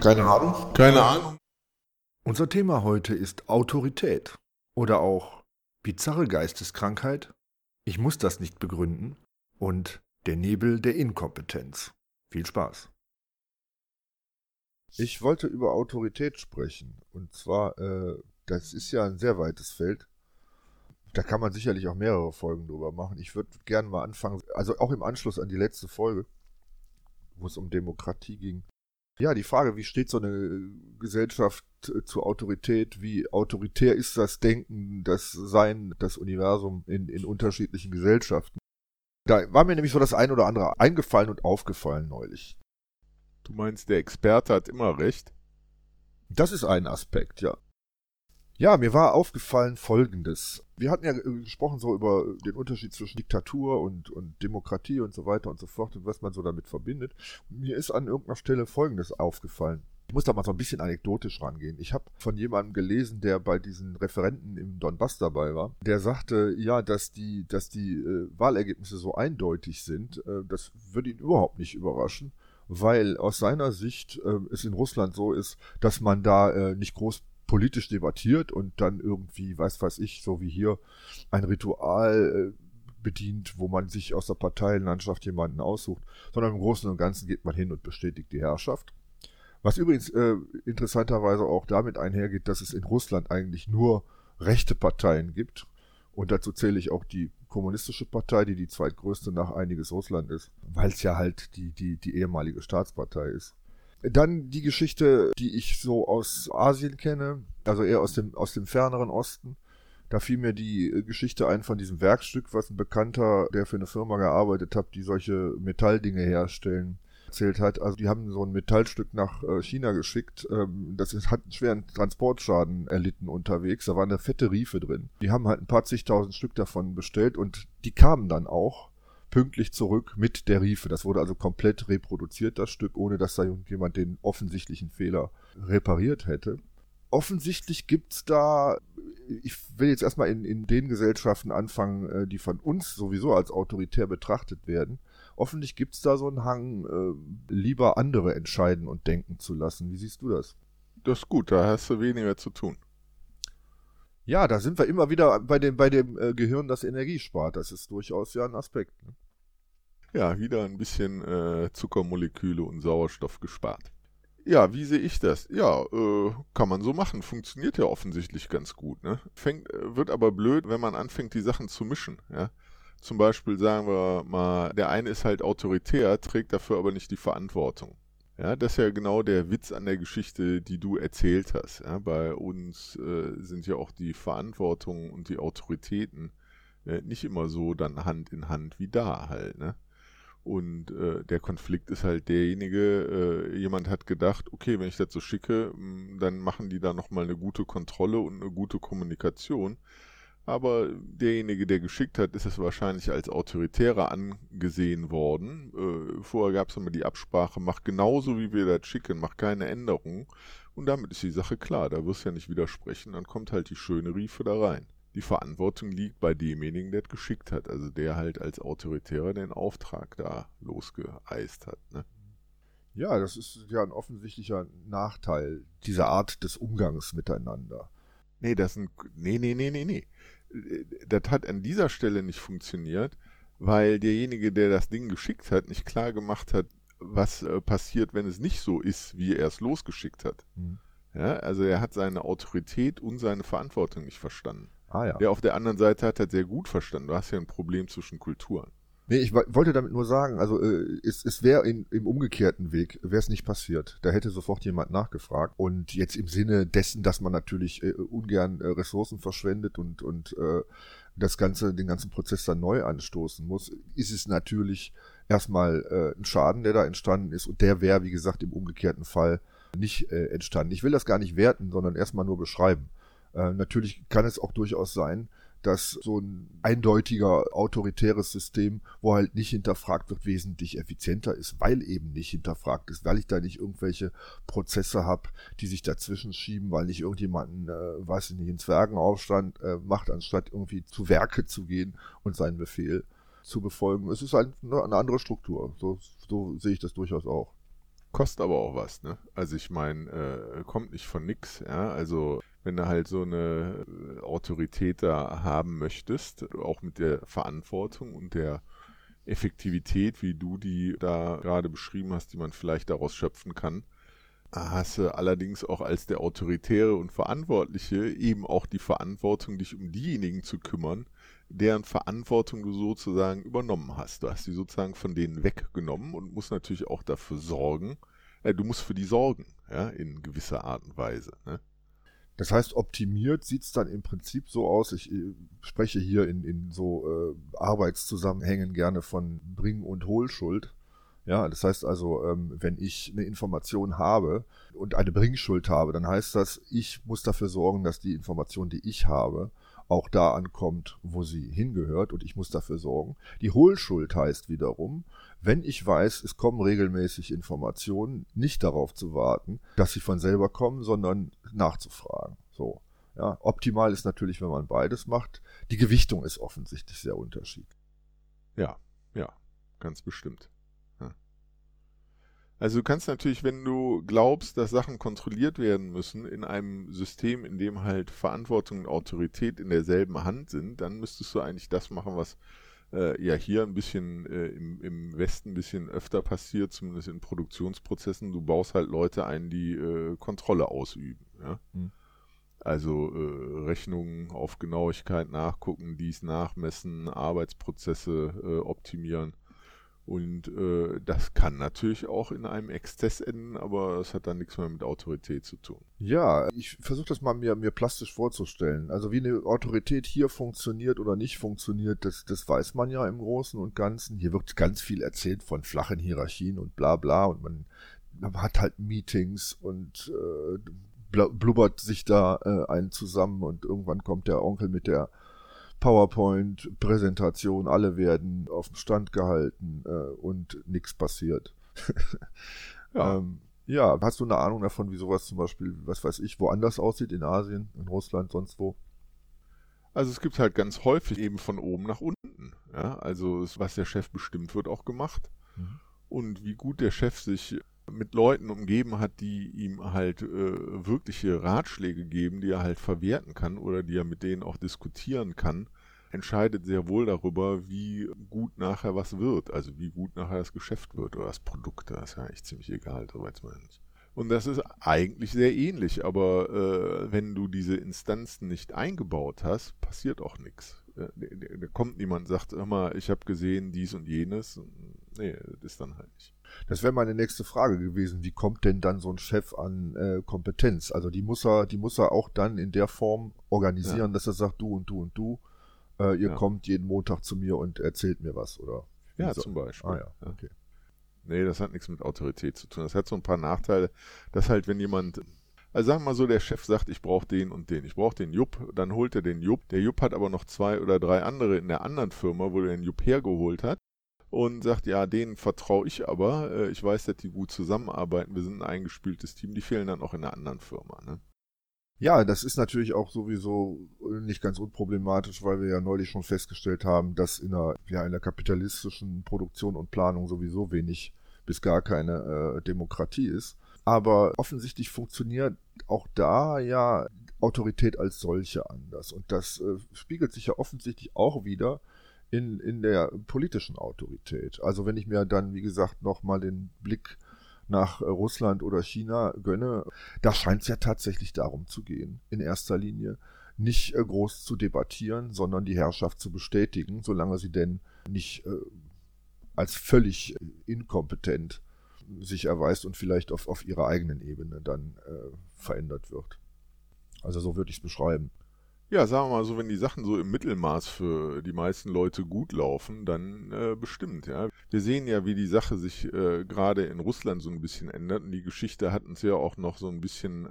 Keine Ahnung. Keine Ahnung. Unser Thema heute ist Autorität oder auch bizarre Geisteskrankheit. Ich muss das nicht begründen und der Nebel der Inkompetenz. Viel Spaß. Ich wollte über Autorität sprechen. Und zwar, äh, das ist ja ein sehr weites Feld. Da kann man sicherlich auch mehrere Folgen drüber machen. Ich würde gerne mal anfangen, also auch im Anschluss an die letzte Folge, wo es um Demokratie ging. Ja, die Frage, wie steht so eine Gesellschaft äh, zur Autorität? Wie autoritär ist das Denken, das Sein, das Universum in, in unterschiedlichen Gesellschaften? Da war mir nämlich so das ein oder andere eingefallen und aufgefallen neulich. Du meinst, der Experte hat immer recht? Das ist ein Aspekt, ja. Ja, mir war aufgefallen Folgendes. Wir hatten ja gesprochen so über den Unterschied zwischen Diktatur und, und Demokratie und so weiter und so fort und was man so damit verbindet. Mir ist an irgendeiner Stelle Folgendes aufgefallen. Ich muss da mal so ein bisschen anekdotisch rangehen. Ich habe von jemandem gelesen, der bei diesen Referenten im Donbass dabei war. Der sagte, ja, dass die, dass die äh, Wahlergebnisse so eindeutig sind, äh, das würde ihn überhaupt nicht überraschen, weil aus seiner Sicht äh, es in Russland so ist, dass man da äh, nicht groß politisch debattiert und dann irgendwie, weiß weiß ich, so wie hier, ein Ritual äh, bedient, wo man sich aus der Parteienlandschaft jemanden aussucht, sondern im Großen und Ganzen geht man hin und bestätigt die Herrschaft. Was übrigens äh, interessanterweise auch damit einhergeht, dass es in Russland eigentlich nur rechte Parteien gibt. Und dazu zähle ich auch die kommunistische Partei, die die zweitgrößte nach einiges Russland ist, weil es ja halt die, die, die ehemalige Staatspartei ist. Dann die Geschichte, die ich so aus Asien kenne, also eher aus dem, aus dem ferneren Osten. Da fiel mir die äh, Geschichte ein von diesem Werkstück, was ein Bekannter, der für eine Firma gearbeitet hat, die solche Metalldinge herstellen, erzählt hat. Also die haben so ein Metallstück nach äh, China geschickt. Ähm, das hat einen schweren Transportschaden erlitten unterwegs. Da war eine fette Riefe drin. Die haben halt ein paar zigtausend Stück davon bestellt und die kamen dann auch pünktlich zurück mit der Riefe. Das wurde also komplett reproduziert, das Stück, ohne dass da irgendjemand den offensichtlichen Fehler repariert hätte. Offensichtlich gibt's da, ich will jetzt erstmal in, in den Gesellschaften anfangen, äh, die von uns sowieso als autoritär betrachtet werden. Offensichtlich gibt's da so einen Hang, äh, lieber andere entscheiden und denken zu lassen. Wie siehst du das? Das ist gut, da hast du weniger zu tun. Ja, da sind wir immer wieder bei dem, bei dem äh, Gehirn, das Energie spart. Das ist durchaus ja ein Aspekt. Ne? Ja, wieder ein bisschen äh, Zuckermoleküle und Sauerstoff gespart. Ja, wie sehe ich das? Ja, äh, kann man so machen. Funktioniert ja offensichtlich ganz gut. Ne? Fängt, äh, wird aber blöd, wenn man anfängt, die Sachen zu mischen. Ja? Zum Beispiel sagen wir mal, der eine ist halt autoritär, trägt dafür aber nicht die Verantwortung. Ja, das ist ja genau der Witz an der Geschichte, die du erzählt hast. Ja, bei uns äh, sind ja auch die Verantwortung und die Autoritäten äh, nicht immer so dann Hand in Hand wie da halt. Ne? Und äh, der Konflikt ist halt derjenige, äh, jemand hat gedacht, okay, wenn ich das so schicke, dann machen die da nochmal eine gute Kontrolle und eine gute Kommunikation aber derjenige, der geschickt hat, ist es wahrscheinlich als autoritärer angesehen worden. Äh, vorher gab es immer die Absprache, mach genauso wie wir das schicken, mach keine Änderungen. Und damit ist die Sache klar, da wirst du ja nicht widersprechen, dann kommt halt die schöne Riefe da rein. Die Verantwortung liegt bei demjenigen, der es geschickt hat, also der halt als Autoritärer den Auftrag da losgeeist hat. Ne? Ja, das ist ja ein offensichtlicher Nachteil dieser Art des Umgangs miteinander. Nee, das sind. Nee, nee, nee, nee, nee. Das hat an dieser Stelle nicht funktioniert, weil derjenige, der das Ding geschickt hat, nicht klar gemacht hat, was äh, passiert, wenn es nicht so ist, wie er es losgeschickt hat. Mhm. Ja, also er hat seine Autorität und seine Verantwortung nicht verstanden. Ah, ja. Der auf der anderen Seite hat das sehr gut verstanden. Du hast ja ein Problem zwischen Kulturen. Nee, ich wollte damit nur sagen, also äh, es, es wäre im umgekehrten Weg, wäre es nicht passiert. Da hätte sofort jemand nachgefragt. Und jetzt im Sinne dessen, dass man natürlich äh, ungern äh, Ressourcen verschwendet und, und äh, das Ganze, den ganzen Prozess dann neu anstoßen muss, ist es natürlich erstmal äh, ein Schaden, der da entstanden ist. Und der wäre, wie gesagt, im umgekehrten Fall nicht äh, entstanden. Ich will das gar nicht werten, sondern erstmal nur beschreiben. Äh, natürlich kann es auch durchaus sein, dass so ein eindeutiger autoritäres System, wo halt nicht hinterfragt wird, wesentlich effizienter ist, weil eben nicht hinterfragt ist, weil ich da nicht irgendwelche Prozesse habe, die sich dazwischen schieben, weil nicht irgendjemanden, äh, weiß ich nicht, in Zwergenaufstand äh, macht, anstatt irgendwie zu Werke zu gehen und seinen Befehl zu befolgen. Es ist halt eine andere Struktur. So, so sehe ich das durchaus auch. Kostet aber auch was, ne? Also ich meine, äh, kommt nicht von nix, ja. Also wenn du halt so eine äh, Autorität da haben möchtest, auch mit der Verantwortung und der Effektivität, wie du die da gerade beschrieben hast, die man vielleicht daraus schöpfen kann, hast du allerdings auch als der Autoritäre und Verantwortliche eben auch die Verantwortung, dich um diejenigen zu kümmern, deren Verantwortung du sozusagen übernommen hast. Du hast sie sozusagen von denen weggenommen und musst natürlich auch dafür sorgen, äh, du musst für die sorgen, ja, in gewisser Art und Weise. Ne? Das heißt, optimiert sieht es dann im Prinzip so aus, ich äh, spreche hier in, in so äh, Arbeitszusammenhängen gerne von Bring- und Hohlschuld. Ja, das heißt also, ähm, wenn ich eine Information habe und eine Bringschuld habe, dann heißt das, ich muss dafür sorgen, dass die Information, die ich habe, auch da ankommt, wo sie hingehört und ich muss dafür sorgen. Die Hohlschuld heißt wiederum, wenn ich weiß, es kommen regelmäßig Informationen, nicht darauf zu warten, dass sie von selber kommen, sondern nachzufragen. So. Ja, optimal ist natürlich, wenn man beides macht. Die Gewichtung ist offensichtlich sehr unterschiedlich. Ja, ja, ganz bestimmt. Also du kannst natürlich, wenn du glaubst, dass Sachen kontrolliert werden müssen in einem System, in dem halt Verantwortung und Autorität in derselben Hand sind, dann müsstest du eigentlich das machen, was äh, ja hier ein bisschen äh, im, im Westen ein bisschen öfter passiert, zumindest in Produktionsprozessen. Du baust halt Leute ein, die äh, Kontrolle ausüben. Ja? Hm. Also äh, Rechnungen auf Genauigkeit nachgucken, dies nachmessen, Arbeitsprozesse äh, optimieren und äh, das kann natürlich auch in einem Exzess enden, aber das hat dann nichts mehr mit Autorität zu tun. Ja, ich versuche das mal mir, mir plastisch vorzustellen. Also wie eine Autorität hier funktioniert oder nicht funktioniert, das, das weiß man ja im Großen und Ganzen. Hier wird ganz viel erzählt von flachen Hierarchien und bla bla und man, man hat halt Meetings und äh, blubbert sich da äh, einen zusammen und irgendwann kommt der Onkel mit der PowerPoint-Präsentation, alle werden auf dem Stand gehalten äh, und nichts passiert. ja. Ähm, ja, hast du eine Ahnung davon, wie sowas zum Beispiel, was weiß ich, woanders aussieht, in Asien, in Russland, sonst wo? Also es gibt halt ganz häufig eben von oben nach unten. Ja? Also was der Chef bestimmt, wird auch gemacht. Mhm. Und wie gut der Chef sich mit Leuten umgeben hat, die ihm halt äh, wirkliche Ratschläge geben, die er halt verwerten kann oder die er mit denen auch diskutieren kann, entscheidet sehr wohl darüber, wie gut nachher was wird, also wie gut nachher das Geschäft wird oder das Produkt. Das ist ja eigentlich ziemlich egal, so weiß man nicht. Und das ist eigentlich sehr ähnlich, aber äh, wenn du diese Instanzen nicht eingebaut hast, passiert auch nichts. Da, da kommt niemand und sagt immer, ich habe gesehen dies und jenes. Nee, das ist dann halt nicht. Das wäre meine nächste Frage gewesen. Wie kommt denn dann so ein Chef an äh, Kompetenz? Also die muss er, die muss er auch dann in der Form organisieren, ja. dass er sagt, du und du und du, äh, ihr ja. kommt jeden Montag zu mir und erzählt mir was, oder? Ja, so? zum Beispiel. Ah ja, okay. Nee, das hat nichts mit Autorität zu tun. Das hat so ein paar Nachteile, dass halt, wenn jemand also sagen wir mal so, der Chef sagt, ich brauche den und den. Ich brauche den Jupp, dann holt er den Jupp. Der Jupp hat aber noch zwei oder drei andere in der anderen Firma, wo er den Jupp hergeholt hat und sagt, ja, denen vertraue ich aber. Äh, ich weiß, dass die gut zusammenarbeiten. Wir sind ein eingespieltes Team. Die fehlen dann auch in einer anderen Firma. Ne? Ja, das ist natürlich auch sowieso nicht ganz unproblematisch, weil wir ja neulich schon festgestellt haben, dass in einer, ja, in der kapitalistischen Produktion und Planung sowieso wenig bis gar keine äh, Demokratie ist. Aber offensichtlich funktioniert auch da ja Autorität als solche anders. Und das äh, spiegelt sich ja offensichtlich auch wieder in, in der politischen Autorität. Also wenn ich mir dann, wie gesagt, nochmal den Blick nach äh, Russland oder China gönne, da scheint es ja tatsächlich darum zu gehen, in erster Linie nicht äh, groß zu debattieren, sondern die Herrschaft zu bestätigen, solange sie denn nicht äh, als völlig inkompetent sich erweist und vielleicht auf, auf ihrer eigenen Ebene dann verändert wird. Also so würde ich es beschreiben. Ja, sagen wir mal so, wenn die Sachen so im Mittelmaß für die meisten Leute gut laufen, dann äh, bestimmt, ja. Wir sehen ja, wie die Sache sich äh, gerade in Russland so ein bisschen ändert und die Geschichte hat uns ja auch noch so ein bisschen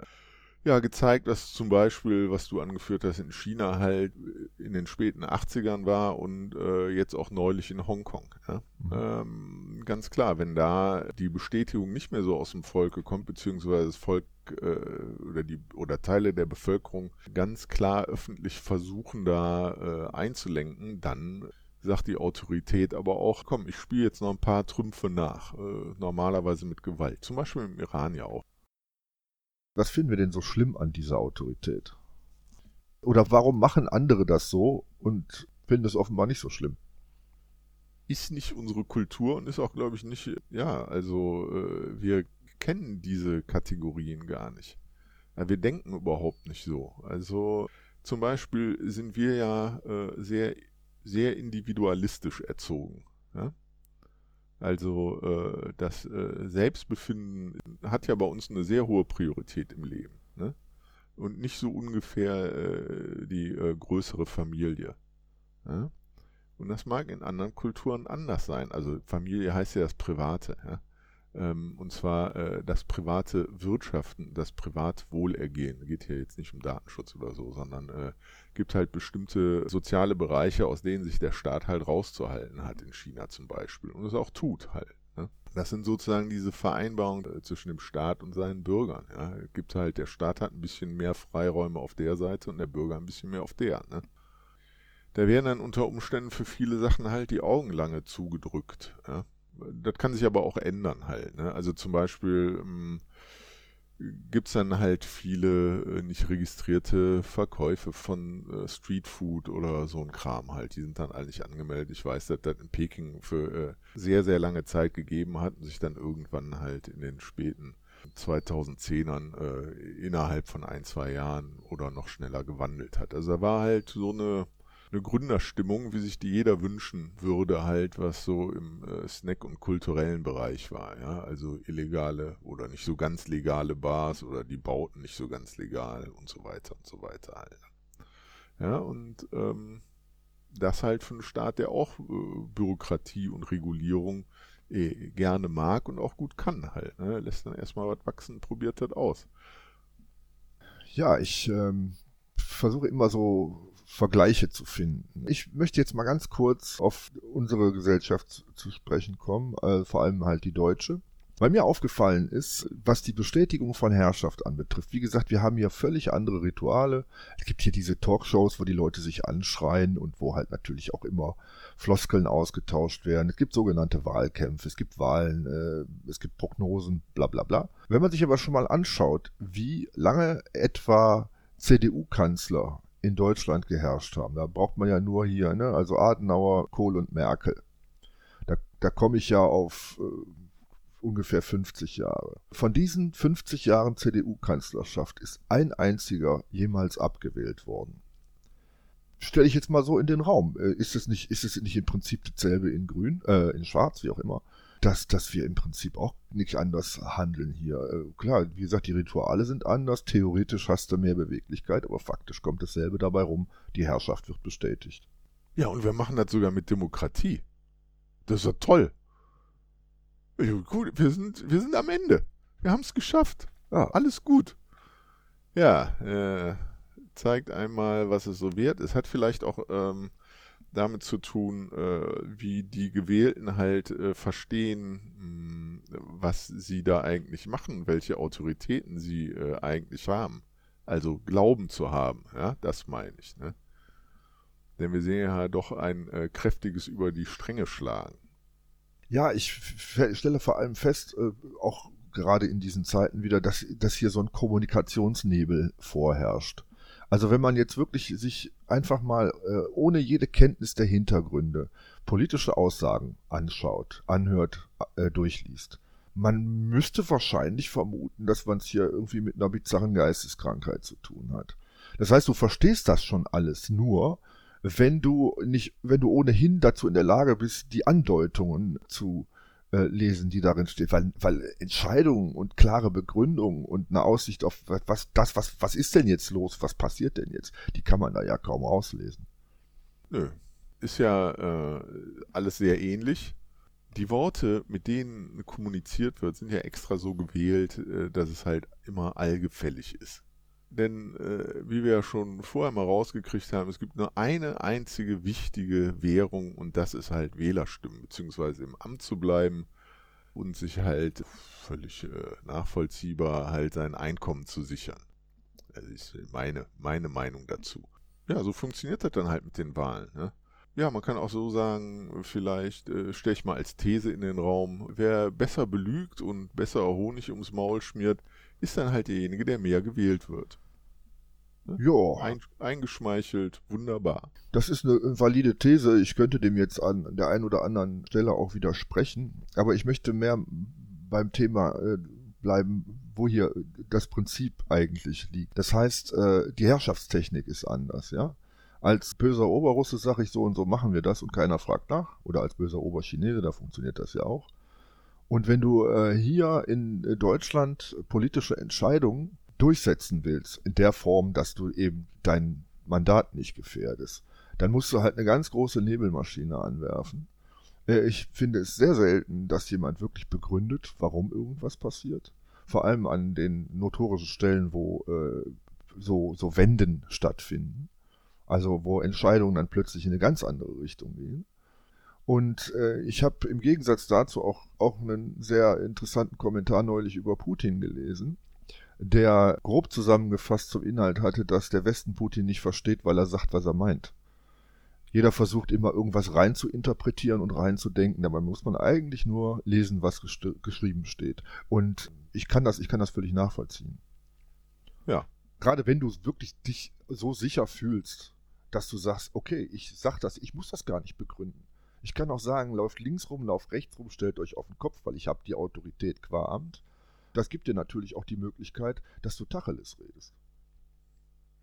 ja, gezeigt, dass zum Beispiel, was du angeführt hast, in China halt in den späten 80ern war und äh, jetzt auch neulich in Hongkong. Ja? Mhm. Ähm, ganz klar, wenn da die Bestätigung nicht mehr so aus dem Volke kommt, beziehungsweise das Volk äh, oder die oder Teile der Bevölkerung ganz klar öffentlich versuchen da äh, einzulenken, dann sagt die Autorität aber auch, komm, ich spiele jetzt noch ein paar Trümpfe nach, äh, normalerweise mit Gewalt. Zum Beispiel im Iran ja auch. Was finden wir denn so schlimm an dieser Autorität? Oder warum machen andere das so und finden es offenbar nicht so schlimm? Ist nicht unsere Kultur und ist auch, glaube ich, nicht, ja, also äh, wir kennen diese Kategorien gar nicht. Ja, wir denken überhaupt nicht so. Also zum Beispiel sind wir ja äh, sehr, sehr individualistisch erzogen. Ja? Also äh, das äh, Selbstbefinden hat ja bei uns eine sehr hohe Priorität im Leben. Ne? Und nicht so ungefähr äh, die äh, größere Familie. Ja? Und das mag in anderen Kulturen anders sein. Also Familie heißt ja das Private. Ja? Ähm, und zwar äh, das private Wirtschaften, das Privatwohlergehen. Geht hier jetzt nicht um Datenschutz oder so, sondern äh, gibt halt bestimmte soziale Bereiche, aus denen sich der Staat halt rauszuhalten hat, in China zum Beispiel. Und es auch tut halt. Ne? Das sind sozusagen diese Vereinbarungen äh, zwischen dem Staat und seinen Bürgern. Ja? Gibt halt, der Staat hat ein bisschen mehr Freiräume auf der Seite und der Bürger ein bisschen mehr auf der. Ne? Da werden dann unter Umständen für viele Sachen halt die Augen lange zugedrückt. Ja? Das kann sich aber auch ändern halt. Ne? Also zum Beispiel ähm, gibt es dann halt viele äh, nicht registrierte Verkäufe von äh, Streetfood oder so ein Kram halt. Die sind dann nicht angemeldet. Ich weiß, dass das in Peking für äh, sehr, sehr lange Zeit gegeben hat und sich dann irgendwann halt in den späten 2010ern äh, innerhalb von ein, zwei Jahren oder noch schneller gewandelt hat. Also da war halt so eine eine Gründerstimmung, wie sich die jeder wünschen würde, halt, was so im äh, Snack- und kulturellen Bereich war, ja, also illegale oder nicht so ganz legale Bars oder die Bauten nicht so ganz legal und so weiter und so weiter halt. Ja, und ähm, das halt für einen Staat, der auch äh, Bürokratie und Regulierung eh, gerne mag und auch gut kann halt. Ne? Lässt dann erstmal was wachsen, probiert das aus. Ja, ich ähm, versuche immer so Vergleiche zu finden. Ich möchte jetzt mal ganz kurz auf unsere Gesellschaft zu sprechen kommen, äh, vor allem halt die deutsche. Weil mir aufgefallen ist, was die Bestätigung von Herrschaft anbetrifft. Wie gesagt, wir haben hier völlig andere Rituale. Es gibt hier diese Talkshows, wo die Leute sich anschreien und wo halt natürlich auch immer Floskeln ausgetauscht werden. Es gibt sogenannte Wahlkämpfe, es gibt Wahlen, äh, es gibt Prognosen, bla bla bla. Wenn man sich aber schon mal anschaut, wie lange etwa CDU-Kanzler in Deutschland geherrscht haben. Da braucht man ja nur hier, ne? also Adenauer, Kohl und Merkel. Da, da komme ich ja auf äh, ungefähr 50 Jahre. Von diesen 50 Jahren CDU-Kanzlerschaft ist ein einziger jemals abgewählt worden. Stelle ich jetzt mal so in den Raum. Äh, ist es nicht, ist es nicht im Prinzip dasselbe in Grün, äh, in Schwarz, wie auch immer? Dass, dass wir im Prinzip auch nicht anders handeln hier. Äh, klar, wie gesagt, die Rituale sind anders, theoretisch hast du mehr Beweglichkeit, aber faktisch kommt dasselbe dabei rum, die Herrschaft wird bestätigt. Ja, und wir machen das sogar mit Demokratie. Das ist ja toll. Gut, wir sind, wir sind am Ende. Wir haben es geschafft. Ja. Alles gut. Ja, äh, zeigt einmal, was es so wert ist. Hat vielleicht auch ähm, damit zu tun, äh, wie die Gewählten halt äh, verstehen, mh, hm, was sie da eigentlich machen, welche Autoritäten sie äh, eigentlich haben. Also Glauben zu haben, ja, das meine ich. Ne? Denn wir sehen ja doch ein äh, kräftiges über die Stränge schlagen. Ja, ich stelle vor allem fest, äh, auch gerade in diesen Zeiten wieder, dass, dass hier so ein Kommunikationsnebel vorherrscht. Also wenn man jetzt wirklich sich einfach mal äh, ohne jede Kenntnis der Hintergründe politische Aussagen anschaut, anhört, äh, durchliest, man müsste wahrscheinlich vermuten, dass man es hier irgendwie mit einer bizarren Geisteskrankheit zu tun hat. Das heißt, du verstehst das schon alles nur, wenn du nicht, wenn du ohnehin dazu in der Lage bist, die Andeutungen zu äh, lesen, die darin steht, weil, weil Entscheidungen und klare Begründungen und eine Aussicht auf was, das, was, was ist denn jetzt los, was passiert denn jetzt, die kann man da ja kaum auslesen. Nö. Ist ja äh, alles sehr ähnlich. Die Worte, mit denen kommuniziert wird, sind ja extra so gewählt, äh, dass es halt immer allgefällig ist. Denn äh, wie wir ja schon vorher mal rausgekriegt haben, es gibt nur eine einzige wichtige Währung und das ist halt Wählerstimmen, beziehungsweise im Amt zu bleiben und sich halt völlig äh, nachvollziehbar halt sein Einkommen zu sichern. Das ist meine, meine Meinung dazu. Ja, so funktioniert das dann halt mit den Wahlen. Ne? ja, man kann auch so sagen, vielleicht äh, stelle ich mal als These in den Raum, wer besser belügt und besser Honig ums Maul schmiert, ist dann halt derjenige, der mehr gewählt wird. Ne? Ja. Ein, eingeschmeichelt, wunderbar. Das ist eine valide These. Ich könnte dem jetzt an der einen oder anderen Stelle auch widersprechen. Aber ich möchte mehr beim Thema äh, bleiben, wo hier das Prinzip eigentlich liegt. Das heißt, äh, die Herrschaftstechnik ist anders, ja. Als böser Oberrusse sage ich so und so machen wir das und keiner fragt nach. Oder als böser Oberchinese, da funktioniert das ja auch. Und wenn du äh, hier in Deutschland politische Entscheidungen durchsetzen willst, in der Form, dass du eben dein Mandat nicht gefährdest, dann musst du halt eine ganz große Nebelmaschine anwerfen. Äh, ich finde es sehr selten, dass jemand wirklich begründet, warum irgendwas passiert. Vor allem an den notorischen Stellen, wo äh, so, so Wenden stattfinden. Also wo Entscheidungen dann plötzlich in eine ganz andere Richtung gehen. Und äh, ich habe im Gegensatz dazu auch, auch einen sehr interessanten Kommentar neulich über Putin gelesen, der grob zusammengefasst zum Inhalt hatte, dass der Westen Putin nicht versteht, weil er sagt, was er meint. Jeder versucht immer irgendwas rein zu interpretieren und reinzudenken, dabei muss man eigentlich nur lesen, was geschrieben steht. Und ich kann das, ich kann das völlig nachvollziehen. Ja. Gerade wenn du wirklich dich so sicher fühlst, dass du sagst, okay, ich sag das, ich muss das gar nicht begründen. Ich kann auch sagen, lauft links rum, lauft rechts rum, stellt euch auf den Kopf, weil ich habe die Autorität qua Amt. Das gibt dir natürlich auch die Möglichkeit, dass du Tacheles redest.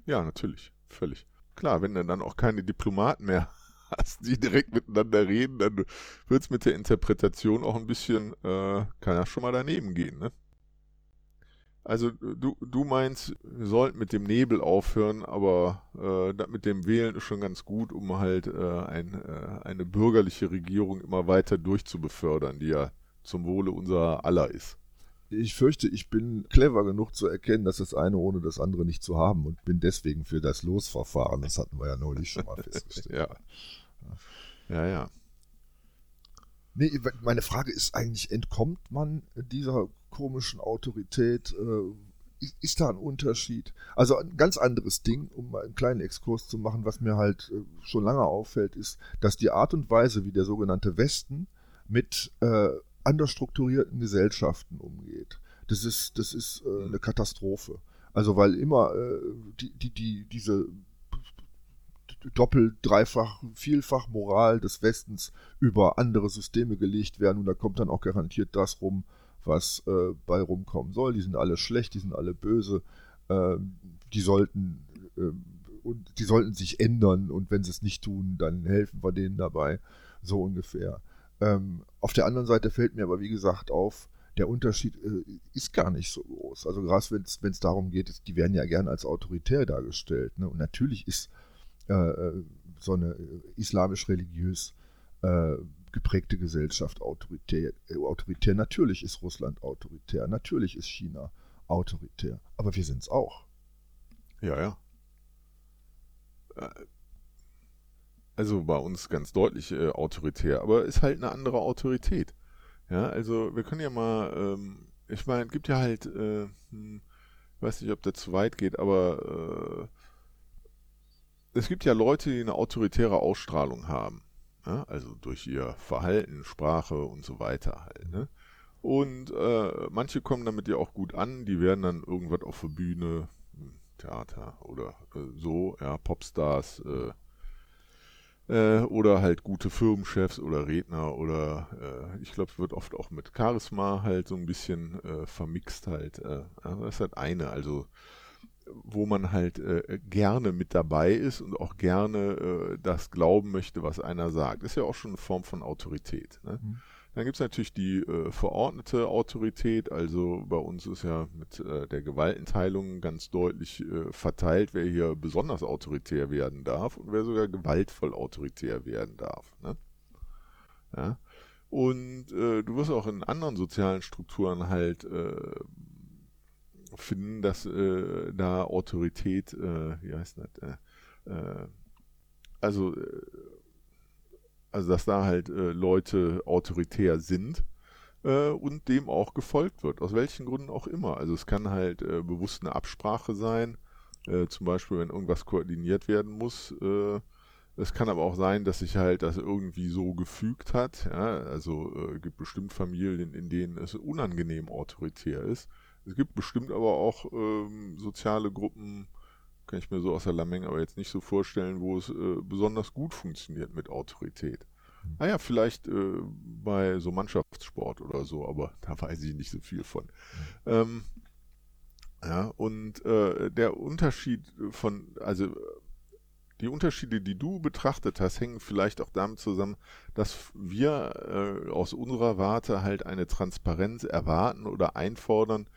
Ja, natürlich, völlig. Klar, wenn du dann auch keine Diplomaten mehr hast, die direkt miteinander reden, dann wird es mit der Interpretation auch ein bisschen, äh, kann ja schon mal daneben gehen, ne? Also du, du meinst, wir sollten mit dem Nebel aufhören, aber äh, mit dem Wählen ist schon ganz gut, um halt äh, ein, äh, eine bürgerliche Regierung immer weiter durchzubefördern, die ja zum Wohle unserer aller ist. Ich fürchte, ich bin clever genug zu erkennen, dass das eine ohne das andere nicht zu haben und bin deswegen für das Losverfahren. Das hatten wir ja neulich schon mal festgestellt. ja. Ja, ja. Nee, meine Frage ist eigentlich, entkommt man dieser komischen Autorität? Äh, ist da ein Unterschied? Also ein ganz anderes Ding, um mal einen kleinen Exkurs zu machen, was mir halt äh, schon lange auffällt, ist, dass die Art und Weise, wie der sogenannte Westen mit äh, anders strukturierten Gesellschaften umgeht, das ist, das ist äh, eine Katastrophe. Also weil immer äh, die, die, die, diese doppelt, dreifach, vielfach Moral des Westens über andere Systeme gelegt werden und da kommt dann auch garantiert das rum, was äh, bei rumkommen soll. Die sind alle schlecht, die sind alle böse, äh, die sollten äh, und die sollten sich ändern und wenn sie es nicht tun, dann helfen wir denen dabei, so ungefähr. Ähm, auf der anderen Seite fällt mir aber wie gesagt auf, der Unterschied äh, ist gar nicht so groß. Also gerade wenn es darum geht, die werden ja gern als autoritär dargestellt. Ne? Und natürlich ist äh, so eine äh, islamisch-religiös äh, geprägte Gesellschaft autoritär, äh, autoritär. Natürlich ist Russland autoritär, natürlich ist China autoritär, aber wir sind es auch. Ja, ja. Also bei uns ganz deutlich äh, autoritär, aber ist halt eine andere Autorität. Ja, also wir können ja mal, ähm, ich meine, es gibt ja halt, äh, hm, ich weiß nicht, ob das zu weit geht, aber es gibt ja Leute, die eine autoritäre Ausstrahlung haben. Ja? Also durch ihr Verhalten, Sprache und so weiter halt. Ne? Und äh, manche kommen damit ja auch gut an, die werden dann irgendwas auf der Bühne, Theater oder äh, so, ja, Popstars, äh, äh, oder halt gute Firmenchefs oder Redner oder äh, ich glaube, es wird oft auch mit Charisma halt so ein bisschen äh, vermixt halt. Das ist halt eine, also wo man halt äh, gerne mit dabei ist und auch gerne äh, das glauben möchte, was einer sagt. Ist ja auch schon eine Form von Autorität. Ne? Mhm. Dann gibt es natürlich die äh, verordnete Autorität. Also bei uns ist ja mit äh, der Gewaltenteilung ganz deutlich äh, verteilt, wer hier besonders autoritär werden darf und wer sogar gewaltvoll autoritär werden darf. Ne? Ja? Und äh, du wirst auch in anderen sozialen Strukturen halt finden, dass äh, da Autorität, äh, wie heißt das, äh, äh also, äh, also dass da halt äh, Leute autoritär sind und dem auch gefolgt wird, aus welchen Gründen auch immer. Also es kann halt bewusst eine Absprache sein, zum Beispiel wenn irgendwas koordiniert werden muss, Es kann aber auch sein, dass sich halt das irgendwie so gefügt hat. Ja? Also äh, gibt bestimmt Familien, in denen es unangenehm autoritär ist. Es gibt bestimmt aber auch ähm, soziale Gruppen, kann ich mir so aus der Lameng aber jetzt nicht so vorstellen, wo es äh, besonders gut funktioniert mit Autorität. Naja, vielleicht äh, bei so Mannschaftssport oder so, aber da weiß ich nicht so viel von. Mhm. Ähm, ja, und äh, der Unterschied von, also die Unterschiede, die du betrachtet hast, hängen vielleicht auch damit zusammen, dass wir äh, aus unserer Warte halt eine Transparenz erwarten oder einfordern,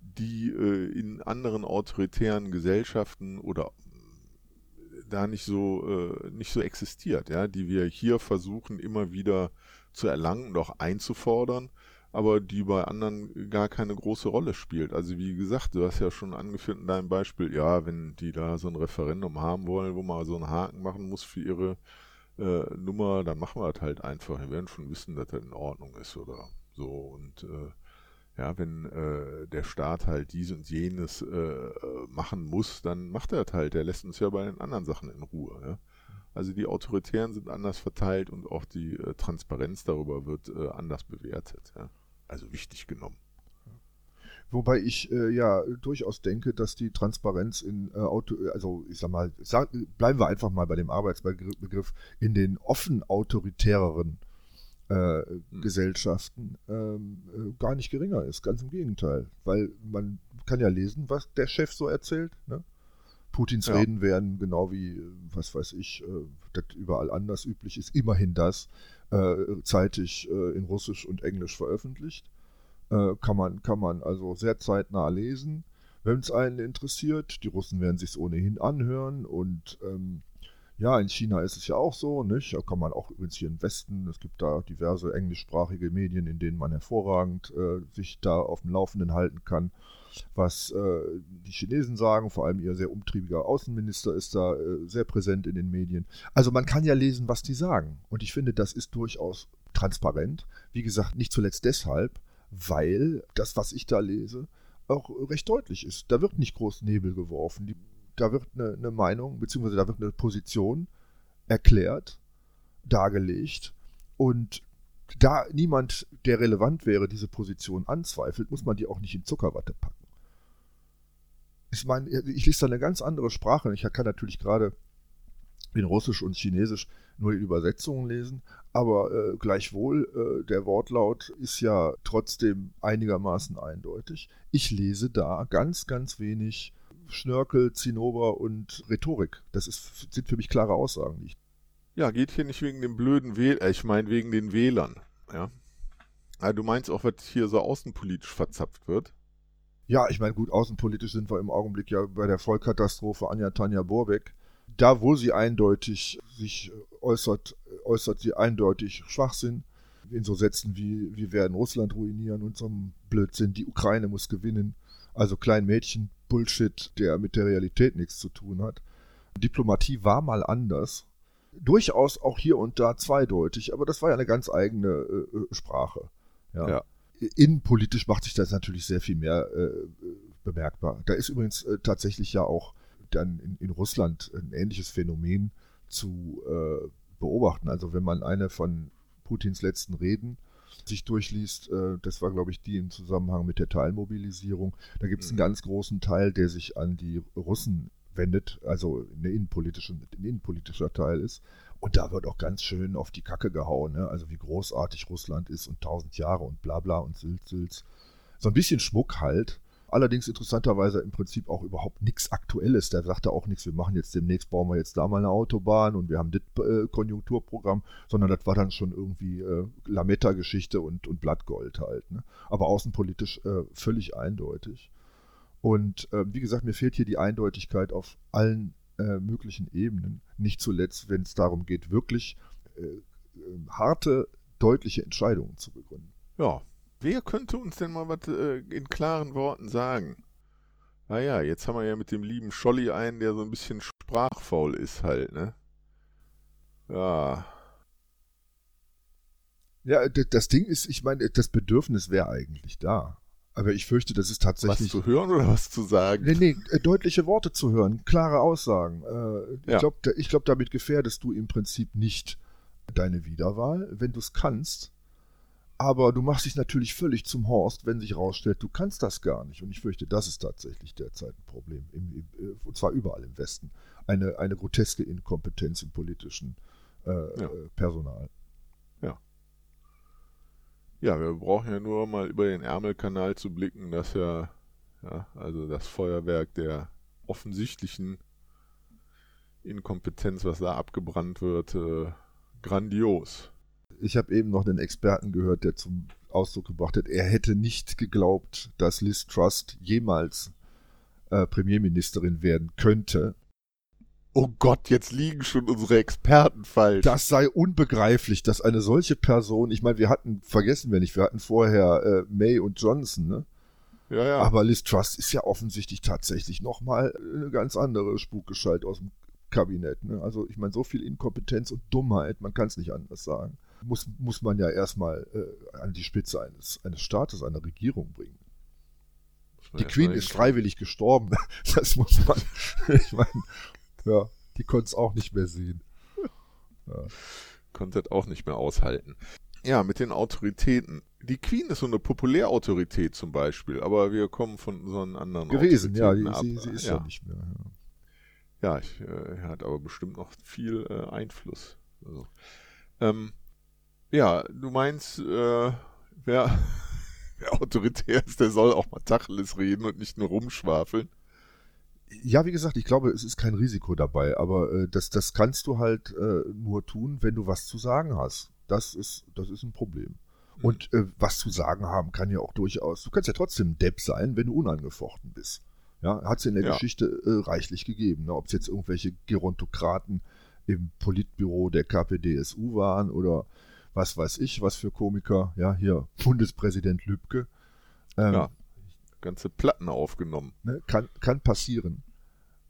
die äh, in anderen autoritären Gesellschaften oder äh, da nicht so äh, nicht so existiert, ja, die wir hier versuchen immer wieder zu erlangen und auch einzufordern, aber die bei anderen gar keine große Rolle spielt. Also wie gesagt, du hast ja schon angeführt in deinem Beispiel, ja, wenn die da so ein Referendum haben wollen, wo man so einen Haken machen muss für ihre äh, Nummer, dann machen wir das halt einfach. Wir werden schon wissen, dass das in Ordnung ist oder so und äh, ja, wenn äh, der Staat halt dies und jenes äh, äh, machen muss, dann macht er das halt. Der lässt uns ja bei den anderen Sachen in Ruhe. Ja? Also die Autoritären sind anders verteilt und auch die äh, Transparenz darüber wird äh, anders bewertet. Ja? Also wichtig genommen. Wobei ich äh, ja durchaus denke, dass die Transparenz in äh, Auto, also ich sag mal, sag, bleiben wir einfach mal bei dem Arbeitsbegriff, in den offen autoritäreren äh. Gesellschaften ähm, äh, gar nicht geringer ist. Ganz im Gegenteil. Weil man kann ja lesen, was der Chef so erzählt. Ne? Putins ja. Reden werden, genau wie, was weiß ich, äh, das überall anders üblich ist, immerhin das, äh, zeitig äh, in Russisch und Englisch veröffentlicht. Äh, kann, man, kann man also sehr zeitnah lesen, wenn es einen interessiert. Die Russen werden sich ohnehin anhören und ähm, ja, in China ist es ja auch so, nicht? Da kann man auch übrigens hier im Westen, es gibt da diverse englischsprachige Medien, in denen man hervorragend äh, sich da auf dem Laufenden halten kann, was äh, die Chinesen sagen. Vor allem ihr sehr umtriebiger Außenminister ist da äh, sehr präsent in den Medien. Also man kann ja lesen, was die sagen. Und ich finde, das ist durchaus transparent. Wie gesagt, nicht zuletzt deshalb, weil das, was ich da lese, auch recht deutlich ist. Da wird nicht groß Nebel geworfen. Die da wird eine, eine Meinung, beziehungsweise da wird eine Position erklärt, dargelegt und da niemand, der relevant wäre, diese Position anzweifelt, muss man die auch nicht in Zuckerwatte packen. Ich meine, ich lese da eine ganz andere Sprache. Ich kann natürlich gerade in Russisch und Chinesisch nur die Übersetzungen lesen, aber äh, gleichwohl, äh, der Wortlaut ist ja trotzdem einigermaßen eindeutig. Ich lese da ganz, ganz wenig Schnörkel, Zinnober und Rhetorik. Das ist, sind für mich klare Aussagen. Ja, geht hier nicht wegen dem blöden Wähl, äh, ich meine wegen den Wählern. Ja. Also du meinst auch, was hier so außenpolitisch verzapft wird? Ja, ich meine, gut, außenpolitisch sind wir im Augenblick ja bei der Vollkatastrophe Anja Tanja Borbeck. Da, wo sie eindeutig sich äußert, äußert sie eindeutig Schwachsinn. In so Sätzen wie, wir werden Russland ruinieren und so einem Blödsinn, die Ukraine muss gewinnen. Also klein Mädchen Bullshit, der mit der Realität nichts zu tun hat. Diplomatie war mal anders. Durchaus auch hier und da zweideutig, aber das war ja eine ganz eigene äh, äh Sprache. Ja. ja. Innenpolitisch macht sich das natürlich sehr viel mehr äh, bemerkbar. Da ist übrigens äh, tatsächlich ja auch dann in, in, Russland ein ähnliches Phänomen zu äh, beobachten. Also wenn man eine von Putins letzten Reden sich durchliest, äh, das war, glaube ich, die im Zusammenhang mit der Teilmobilisierung. Da gibt es einen mhm. ganz großen Teil, der sich an die Russen wendet, also eine innenpolitische, ein innenpolitischer Teil ist. Und da wird auch ganz schön auf die Kacke gehauen, ne? also wie großartig Russland ist und tausend Jahre und bla bla und Sülz, Sülz. So ein bisschen Schmuck halt. Allerdings interessanterweise im Prinzip auch überhaupt nichts Aktuelles. Der sagte auch nichts, wir machen jetzt demnächst, bauen wir jetzt da mal eine Autobahn und wir haben das äh, Konjunkturprogramm, sondern das war dann schon irgendwie äh, Lametta-Geschichte und, und Blattgold halt. Ne? Aber außenpolitisch äh, völlig eindeutig. Und äh, wie gesagt, mir fehlt hier die Eindeutigkeit auf allen äh, möglichen Ebenen. Nicht zuletzt, wenn es darum geht, wirklich äh, harte, deutliche Entscheidungen zu begründen. Ja, Wer könnte uns denn mal was äh, in klaren Worten sagen? Naja, jetzt haben wir ja mit dem lieben Scholli einen, der so ein bisschen sprachfaul ist halt, ne? Ja. Ja, das Ding ist, ich meine, das Bedürfnis wäre eigentlich da. Aber ich fürchte, das ist tatsächlich. Was zu hören oder was zu sagen? Nee, nee, äh, deutliche Worte zu hören, klare Aussagen. Äh, ich Ja. glaube, glaub, damit gefährdest du im Prinzip nicht deine Wiederwahl, wenn du es kannst. Aber du machst dich natürlich völlig zum Horst, wenn sich herausstellt, du kannst das gar nicht. Und ich fürchte, das ist tatsächlich derzeit ein Problem. Im, im, äh, und zwar überall im Westen. Eine, eine groteske Inkompetenz im politischen äh, Ja. äh, Personal. Ja, wir brauchen ja nur mal über den Ärmelkanal zu blicken, dass ja, ja, also das Feuerwerk der offensichtlichen Inkompetenz, was da abgebrannt wird, äh, grandios. Ich habe eben noch einen Experten gehört, der zum Ausdruck gebracht hat, er hätte nicht geglaubt, dass Liz Trust jemals äh, Premierministerin werden könnte. Oh Gott, jetzt liegen schon unsere Experten falsch. Das sei unbegreiflich, dass eine solche Person, ich meine, wir hatten, vergessen wir nicht, wir hatten vorher äh, May und Johnson, ne? ja, ja. Aber Liz Truss ist ja offensichtlich tatsächlich nochmal eine ganz andere Spukgestalt aus dem Kabinett. Ne? Also ich meine, so viel Inkompetenz und Dummheit, man kann es nicht anders sagen, muss, muss man ja erstmal äh, an die Spitze eines, eines Staates, einer Regierung bringen. Die Queen ist freiwillig gestorben. Das muss man, ich meine, ja, die konnte es auch nicht mehr sehen. konnte das auch nicht mehr aushalten. Ja, mit den Autoritäten. Die Queen ist so eine Populärautorität zum Beispiel, aber wir kommen von unseren anderen Gewesen, ja, die, sie, sie ist ja. ja nicht mehr. Ja. Ja, ich, äh, er hat aber bestimmt noch viel äh, Einfluss. Also, ähm, ja, du meinst, äh, wer, wer autoritär ist, der soll auch mal Tacheles reden und nicht nur rumschwafeln. Ja, wie gesagt, ich glaube, es ist kein Risiko dabei, aber äh, das, das kannst du halt äh, nur tun, wenn du was zu sagen hast. Das ist, das ist ein Problem. Und äh, was zu sagen haben kann ja auch durchaus, du kannst ja trotzdem Depp sein, wenn du unangefochten bist. Ja, hat es in der Ja. Geschichte äh, reichlich gegeben. Ne? Ob es jetzt irgendwelche Gerontokraten im Politbüro der KPDSU waren oder was weiß ich, was für Komiker. Ja, hier Bundespräsident Lübcke. Ähm, Ja. Ganze Platten aufgenommen. Ne? Kann, kann passieren.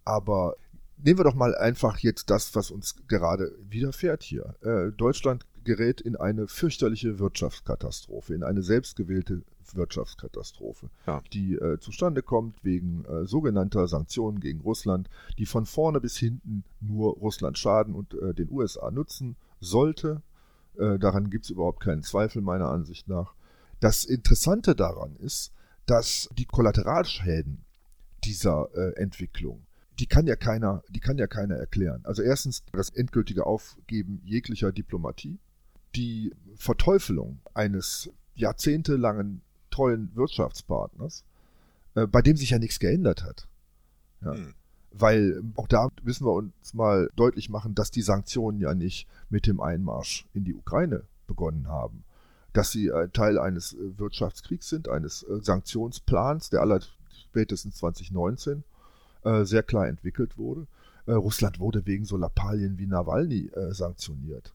Aber nehmen wir doch mal einfach jetzt das, was uns gerade widerfährt hier. Äh, Deutschland gerät in eine fürchterliche Wirtschaftskatastrophe, in eine selbstgewählte Wirtschaftskatastrophe, Ja. die äh, zustande kommt wegen äh, sogenannter Sanktionen gegen Russland, die von vorne bis hinten nur Russland schaden und äh, den USA nutzen sollte. Äh, daran gibt es überhaupt keinen Zweifel meiner Ansicht nach. Das Interessante daran ist, dass die Kollateralschäden dieser äh, Entwicklung, die kann ja keiner, die kann ja keiner erklären. Also erstens das endgültige Aufgeben jeglicher Diplomatie, die Verteufelung eines jahrzehntelangen treuen Wirtschaftspartners, äh, bei dem sich ja nichts geändert hat. Ja. Hm. Weil auch da müssen wir uns mal deutlich machen, dass die Sanktionen ja nicht mit dem Einmarsch in die Ukraine begonnen haben. Dass sie äh, Teil eines äh, Wirtschaftskriegs sind, eines äh, Sanktionsplans, der aller spätestens 2019 äh, sehr klar entwickelt wurde. Russland wurde wegen so Lappalien wie Nawalny sanktioniert.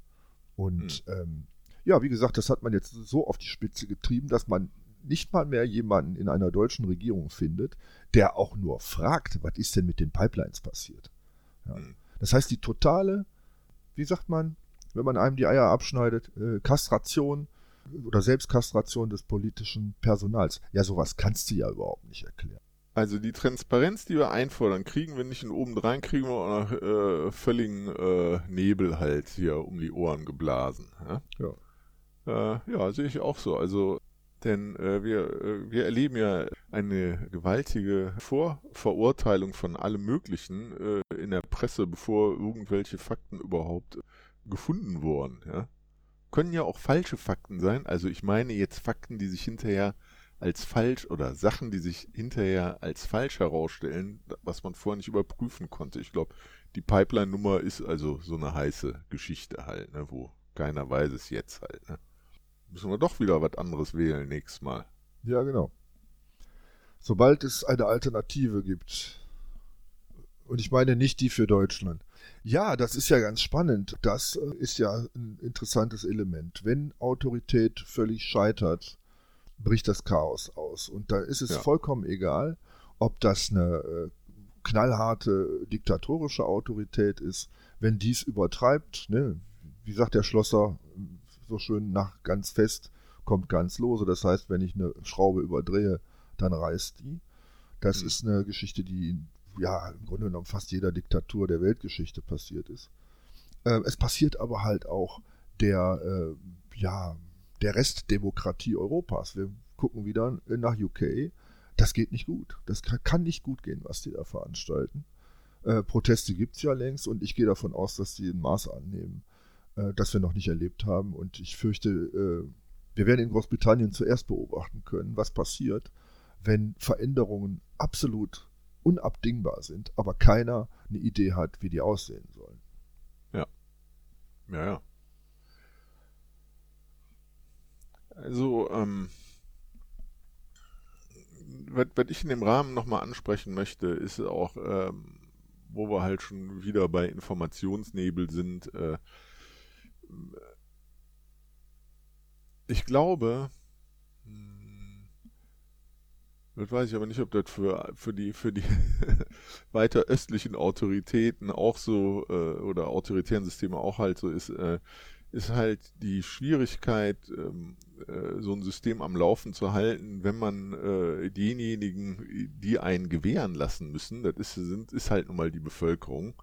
Und ähm, ja, wie gesagt, das hat man jetzt so auf die Spitze getrieben, dass man nicht mal mehr jemanden in einer deutschen Regierung findet, der auch nur fragt, was ist denn mit den Pipelines passiert. Ja. Hm. Das heißt, die totale, wie sagt man, wenn man einem die Eier abschneidet, äh, Kastration oder Selbstkastration des politischen Personals. Ja, sowas kannst du ja überhaupt nicht erklären. Also die Transparenz, die wir einfordern, kriegen wir nicht in obendrein, kriegen wir auch noch äh, völligen äh, Nebel halt hier um die Ohren geblasen. Ja, Ja. äh, ja sehe ich auch so. Also, denn äh, wir, äh, wir erleben ja eine gewaltige Vorverurteilung von allem Möglichen äh, in der Presse, bevor irgendwelche Fakten überhaupt gefunden wurden. Ja? Können ja auch falsche Fakten sein. Also ich meine jetzt Fakten, die sich hinterher als falsch oder Sachen, die sich hinterher als falsch herausstellen, was man vorher nicht überprüfen konnte. Ich glaube, die Pipeline-Nummer ist also so eine heiße Geschichte halt, ne, wo keiner weiß es jetzt halt. Ne. Müssen wir doch wieder was anderes wählen nächstes Mal. Ja, genau. Sobald es eine Alternative gibt, und ich meine nicht die für Deutschland. Ja, das ist ja ganz spannend. Das äh, ist ja ein interessantes Element. Wenn Autorität völlig scheitert, bricht das Chaos aus. Und da ist es Ja. vollkommen egal, ob das eine äh, knallharte diktatorische Autorität ist. Wenn dies übertreibt, ne, wie sagt der Schlosser so schön nach ganz fest, kommt ganz lose. Das heißt, wenn ich eine Schraube überdrehe, dann reißt die. Das mhm. ist eine Geschichte, die ja im Grunde genommen fast jeder Diktatur der Weltgeschichte passiert ist. Äh, es passiert aber halt auch der, äh, ja, der Restdemokratie Europas. Wir gucken wieder nach UK. Das geht nicht gut. Das kann nicht gut gehen, was die da veranstalten. Äh, Proteste gibt es ja längst und ich gehe davon aus, dass sie ein Maß annehmen, äh, das wir noch nicht erlebt haben. Und ich fürchte, äh, wir werden in Großbritannien zuerst beobachten können, was passiert, wenn Veränderungen absolut unabdingbar sind, aber keiner eine Idee hat, wie die aussehen sollen. Ja. Ja, ja. Also, ähm, was, ich in dem Rahmen nochmal ansprechen möchte, ist auch, ähm, wo wir halt schon wieder bei Informationsnebel sind. Äh, ich glaube, hm, das weiß ich aber nicht, ob das für, für die, für die weiter östlichen Autoritäten auch so äh, oder autoritären Systeme auch halt so ist. Äh, ist halt die Schwierigkeit, ähm, äh, so ein System am Laufen zu halten, wenn man äh, diejenigen, die einen gewähren lassen müssen, das ist, sind, ist halt nun mal die Bevölkerung,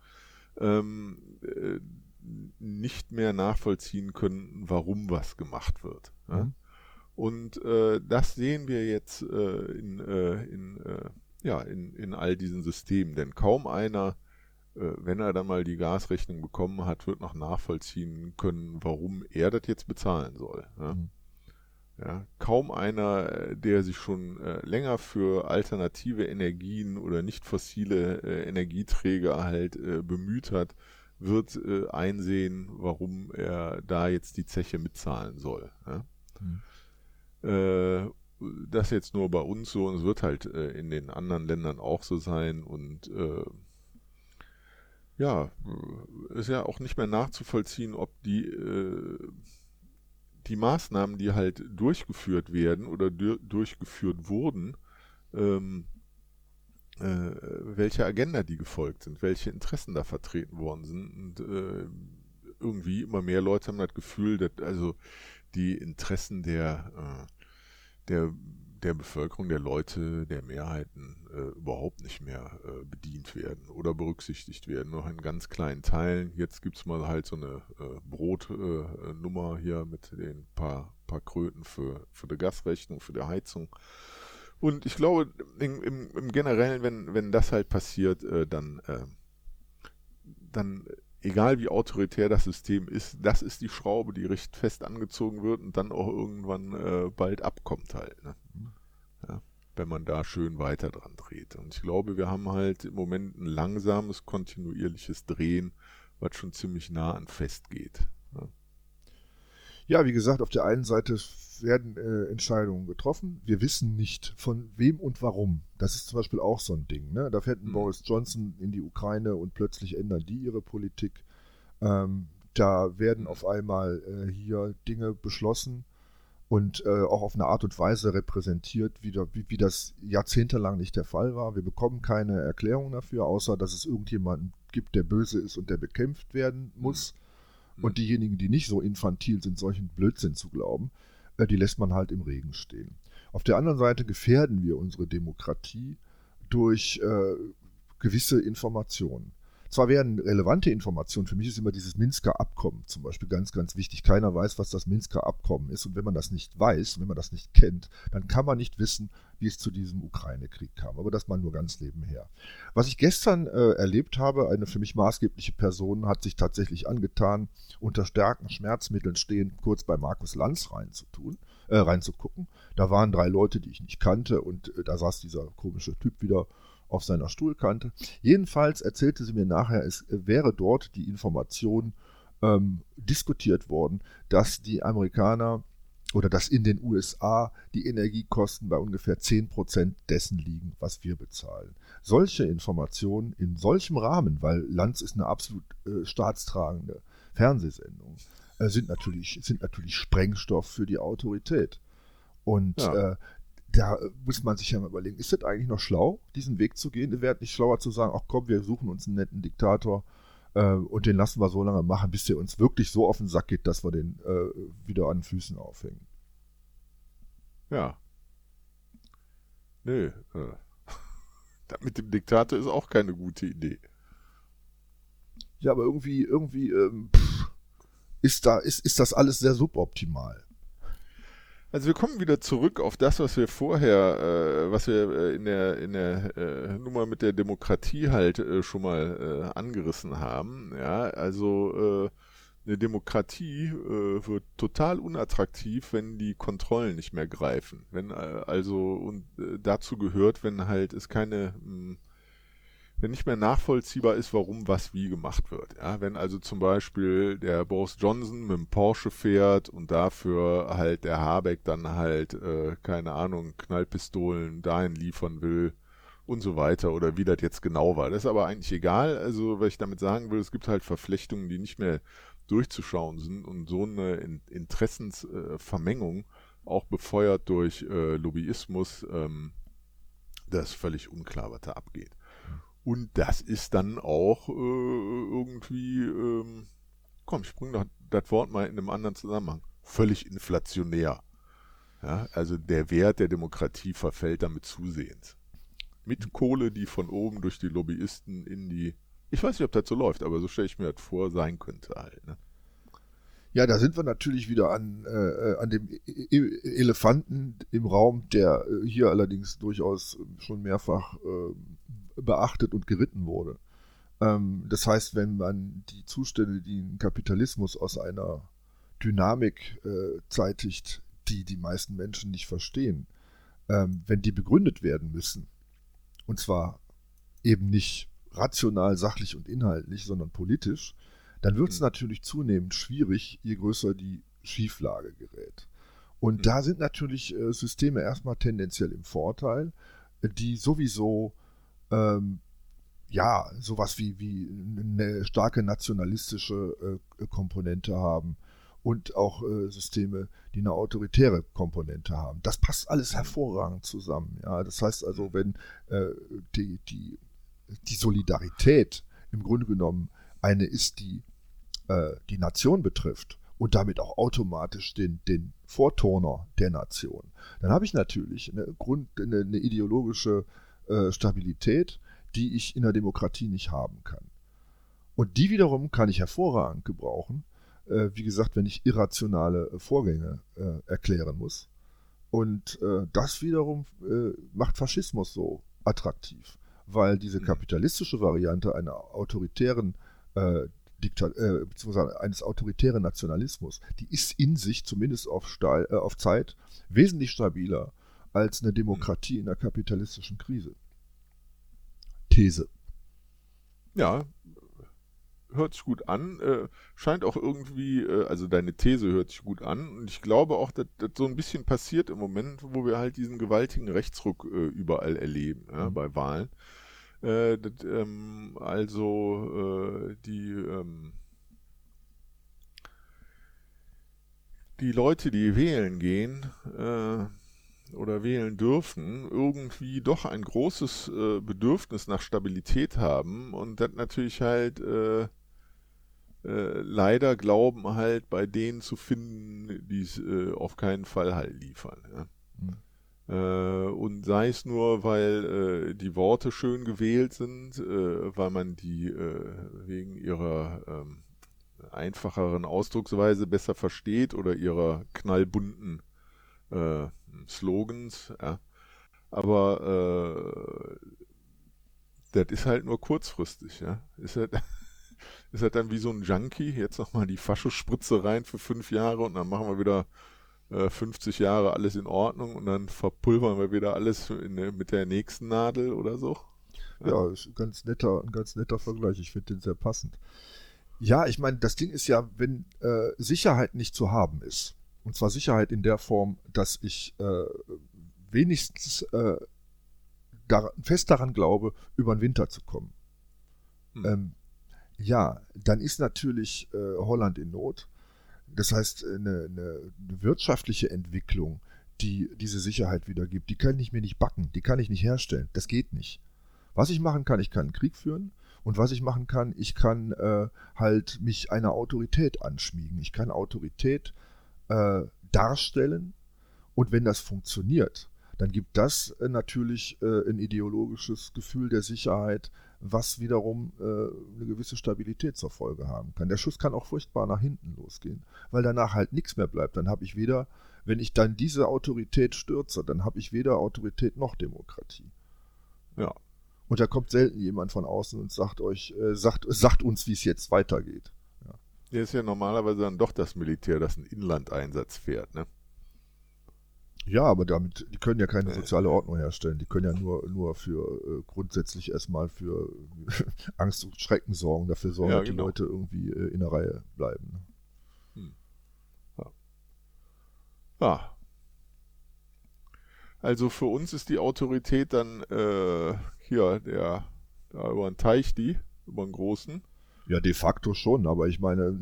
ähm, äh, nicht mehr nachvollziehen können, warum was gemacht wird. Ja? Mhm. Und äh, das sehen wir jetzt äh, in, äh, in, ja, in, in all diesen Systemen, denn kaum einer äh, wenn er dann mal die Gasrechnung bekommen hat, wird noch nachvollziehen können, warum er das jetzt bezahlen soll. Ja? Mhm. Ja, kaum einer, äh, der sich schon äh, länger für alternative Energien oder nicht fossile äh, Energieträger halt äh, bemüht hat, wird äh, einsehen, warum er da jetzt die Zeche mitzahlen soll. Ja? Mhm. das jetzt nur bei uns so und es wird halt in den anderen Ländern auch so sein und ja, ist ja auch nicht mehr nachzuvollziehen, ob die, äh, die Maßnahmen, die halt durchgeführt werden oder durchgeführt wurden, ähm, äh, welche Agenda die gefolgt sind, welche Interessen da vertreten worden sind. Und äh, irgendwie immer mehr Leute haben das Gefühl, dass also die Interessen der, äh, der der Bevölkerung, der Leute, der Mehrheiten äh, überhaupt nicht mehr äh, bedient werden oder berücksichtigt werden, noch in ganz kleinen Teilen. Jetzt gibt es mal halt so eine äh, Brotnummer hier mit den paar, paar Kröten für, für die Gasrechnung, für die Heizung. Und ich glaube, im, im, im Generellen, wenn, wenn das halt passiert, äh, dann, äh, dann egal wie autoritär das System ist, das ist die Schraube, die recht fest angezogen wird und dann auch irgendwann äh, bald abkommt halt. Ne? Ja, wenn man da schön weiter dran dreht. Und ich glaube, wir haben halt im Moment ein langsames, kontinuierliches Drehen, was schon ziemlich nah an fest geht. Ja. Ja, wie gesagt, auf der einen Seite werden äh, Entscheidungen getroffen. Wir wissen nicht, von wem und warum. Das ist zum Beispiel auch so ein Ding. Ne? Da fährt ein mhm. Boris Johnson in die Ukraine und plötzlich ändern die ihre Politik. Ähm, da werden auf einmal äh, hier Dinge beschlossen und äh, auch auf eine Art und Weise repräsentiert, wie, wie, wie, das jahrzehntelang nicht der Fall war. Wir bekommen keine Erklärung dafür, außer dass es irgendjemanden gibt, der böse ist und der bekämpft werden muss. Mhm und diejenigen, die nicht so infantil sind, solchen Blödsinn zu glauben, äh, die lässt man halt im Regen stehen. Auf der anderen Seite gefährden wir unsere Demokratie durch äh, gewisse Informationen. Zwar werden relevante Informationen, für mich ist immer dieses Minsker Abkommen zum Beispiel ganz, ganz wichtig. Keiner weiß, was das Minsker Abkommen ist. Und wenn man das nicht weiß, wenn man das nicht kennt, dann kann man nicht wissen, wie es zu diesem Ukraine-Krieg kam. Aber das mal nur ganz nebenher. Was ich gestern äh, erlebt habe, eine für mich maßgebliche Person hat sich tatsächlich angetan, unter starken Schmerzmitteln stehend kurz bei Markus Lanz reinzutun, äh, reinzugucken. Da waren drei Leute, die ich nicht kannte und äh, da saß dieser komische Typ wieder auf seiner Stuhlkante. Jedenfalls erzählte sie mir nachher, es wäre dort die Information ähm, diskutiert worden, dass die Amerikaner oder dass in den USA die Energiekosten bei ungefähr 10% dessen liegen, was wir bezahlen. Solche Informationen in solchem Rahmen, weil Lanz ist eine absolut äh, staatstragende Fernsehsendung, äh, sind, natürlich, sind natürlich Sprengstoff für die Autorität. Und ja. äh, da muss man sich ja mal überlegen, ist das eigentlich noch schlau, diesen Weg zu gehen? Wäre nicht schlauer zu sagen, ach komm, wir suchen uns einen netten Diktator äh, und den lassen wir so lange machen, bis der uns wirklich so auf den Sack geht, dass wir den äh, wieder an den Füßen aufhängen. Ja. Nö. Äh. Das mit dem Diktator ist auch keine gute Idee. Ja, aber irgendwie, irgendwie ähm, pff, ist da, ist, ist das alles sehr suboptimal. Also wir kommen wieder zurück auf das, was wir vorher, äh, was wir äh, in der, in der äh, Nummer mit der Demokratie halt äh, schon mal äh, angerissen haben. Ja, also äh, eine Demokratie wird total unattraktiv, wenn die Kontrollen nicht mehr greifen. Wenn also und dazu gehört, wenn halt es keine mh, hm, wenn nicht mehr nachvollziehbar ist, warum was wie gemacht wird. Ja, wenn also zum Beispiel der Boris Johnson mit dem Porsche fährt und dafür halt der Habeck dann halt, äh, keine Ahnung, Knallpistolen dahin liefern will und so weiter oder wie das jetzt genau war. Das ist aber eigentlich egal. Also, was ich damit sagen will, es gibt halt Verflechtungen, die nicht mehr durchzuschauen sind und so eine Interessensvermengung, äh, auch befeuert durch äh, Lobbyismus, ähm, das völlig unklar, was da abgeht. Und das ist dann auch äh, irgendwie, ähm, komm, ich bringe das Wort mal in einem anderen Zusammenhang, völlig inflationär. Ja, also der Wert der Demokratie verfällt damit zusehends. Mit Kohle, die von oben durch die Lobbyisten in die, ich weiß nicht, ob das so läuft, aber so stelle ich mir das vor, sein könnte halt. Ne? Ja, da sind wir natürlich wieder an, äh, an dem e-, e-, Elefanten im Raum, der äh, hier allerdings durchaus schon mehrfach äh, beachtet und geritten wurde. Ähm, das heißt, wenn man die Zustände, die ein Kapitalismus aus einer Dynamik äh, zeitigt, die die meisten Menschen nicht verstehen, ähm, wenn die begründet werden müssen, und zwar eben nicht rational, sachlich und inhaltlich, sondern politisch, dann wird es mhm. natürlich zunehmend schwierig, je größer die Schieflage gerät. Und mhm. da sind natürlich äh, Systeme erstmal tendenziell im Vorteil, die sowieso ähm, ja, sowas wie, wie eine starke nationalistische äh, Komponente haben und auch äh, Systeme, die eine autoritäre Komponente haben. Das passt alles hervorragend zusammen. Ja, das heißt also, wenn äh, die, die, die Solidarität im Grunde genommen eine ist, die äh, die Nation betrifft und damit auch automatisch den, den Vorturner der Nation, dann habe ich natürlich eine, Grund, eine, eine ideologische äh, Stabilität, die ich in der Demokratie nicht haben kann. Und die wiederum kann ich hervorragend gebrauchen, äh, wie gesagt, wenn ich irrationale Vorgänge äh, erklären muss. Und äh, das wiederum äh, macht Faschismus so attraktiv, weil diese mhm. kapitalistische Variante einer autoritären äh, Diktat äh, beziehungsweise eines autoritären Nationalismus, die ist in sich zumindest auf, Stahl, äh, auf Zeit wesentlich stabiler als eine Demokratie in der kapitalistischen Krise. These. Ja, hört sich gut an. Äh, scheint auch irgendwie, äh, also deine These hört sich gut an. Und ich glaube auch, dass das so ein bisschen passiert im Moment, wo wir halt diesen gewaltigen Rechtsruck äh, überall erleben, ja, mhm. bei Wahlen. Äh, das, ähm, also äh, die ähm, die Leute, die wählen gehen, äh, oder wählen dürfen, irgendwie doch ein großes äh, Bedürfnis nach Stabilität haben und das natürlich halt äh, äh, leider glauben halt bei denen zu finden, die es äh, auf keinen Fall halt liefern. Ja. Mhm. und sei es nur, weil äh, die Worte schön gewählt sind, weil man die wegen ihrer ähm, einfacheren Ausdrucksweise besser versteht oder ihrer knallbunten äh, Slogans, ja. Aber äh, das ist halt nur kurzfristig, ja. Ist halt, ist halt dann wie so ein Junkie, jetzt nochmal die Faschospritze rein für fünf Jahre und dann machen wir wieder äh, 50 Jahre alles in Ordnung und dann verpulvern wir wieder alles in, mit der nächsten Nadel oder so. Ja, ja ist ein ganz netter, ein ganz netter Vergleich. Ich finde den sehr passend. Ja, ich meine, das Ding ist ja, wenn äh, Sicherheit nicht zu haben ist, und zwar Sicherheit in der Form, dass ich äh, wenigstens äh, dar fest daran glaube, über den Winter zu kommen. Hm. Ähm, ja, dann ist natürlich äh, Holland in Not. Das heißt, eine, eine, wirtschaftliche Entwicklung, die diese Sicherheit wieder gibt, die kann ich mir nicht backen, die kann ich nicht herstellen. Das geht nicht. Was ich machen kann, ich kann einen Krieg führen. Und was ich machen kann, ich kann äh, halt mich einer Autorität anschmiegen. Ich kann Autorität äh, darstellen. Und wenn das funktioniert, dann gibt das äh, natürlich äh, ein ideologisches Gefühl der Sicherheit, was wiederum äh, eine gewisse Stabilität zur Folge haben kann. Der Schuss kann auch furchtbar nach hinten losgehen, weil danach halt nichts mehr bleibt. Dann habe ich weder, wenn ich dann diese Autorität stürze, dann habe ich weder Autorität noch Demokratie. Ja. Und da kommt selten jemand von außen und sagt euch, äh, sagt, sagt uns, wie es jetzt weitergeht. Ja. Hier ist ja normalerweise dann doch das Militär, das einen Inlandeinsatz fährt, ne? Ja, aber damit, die können ja keine soziale Ordnung herstellen. Die können ja nur, nur für äh, grundsätzlich erstmal für Angst und Schrecken sorgen, dafür sorgen, ja, dass genau. die Leute irgendwie äh, in der Reihe bleiben. Ne? Hm. Ja. ja. Also für uns ist die Autorität dann äh, hier der da über den Teich die, über den großen. Ja, de facto schon, aber ich meine,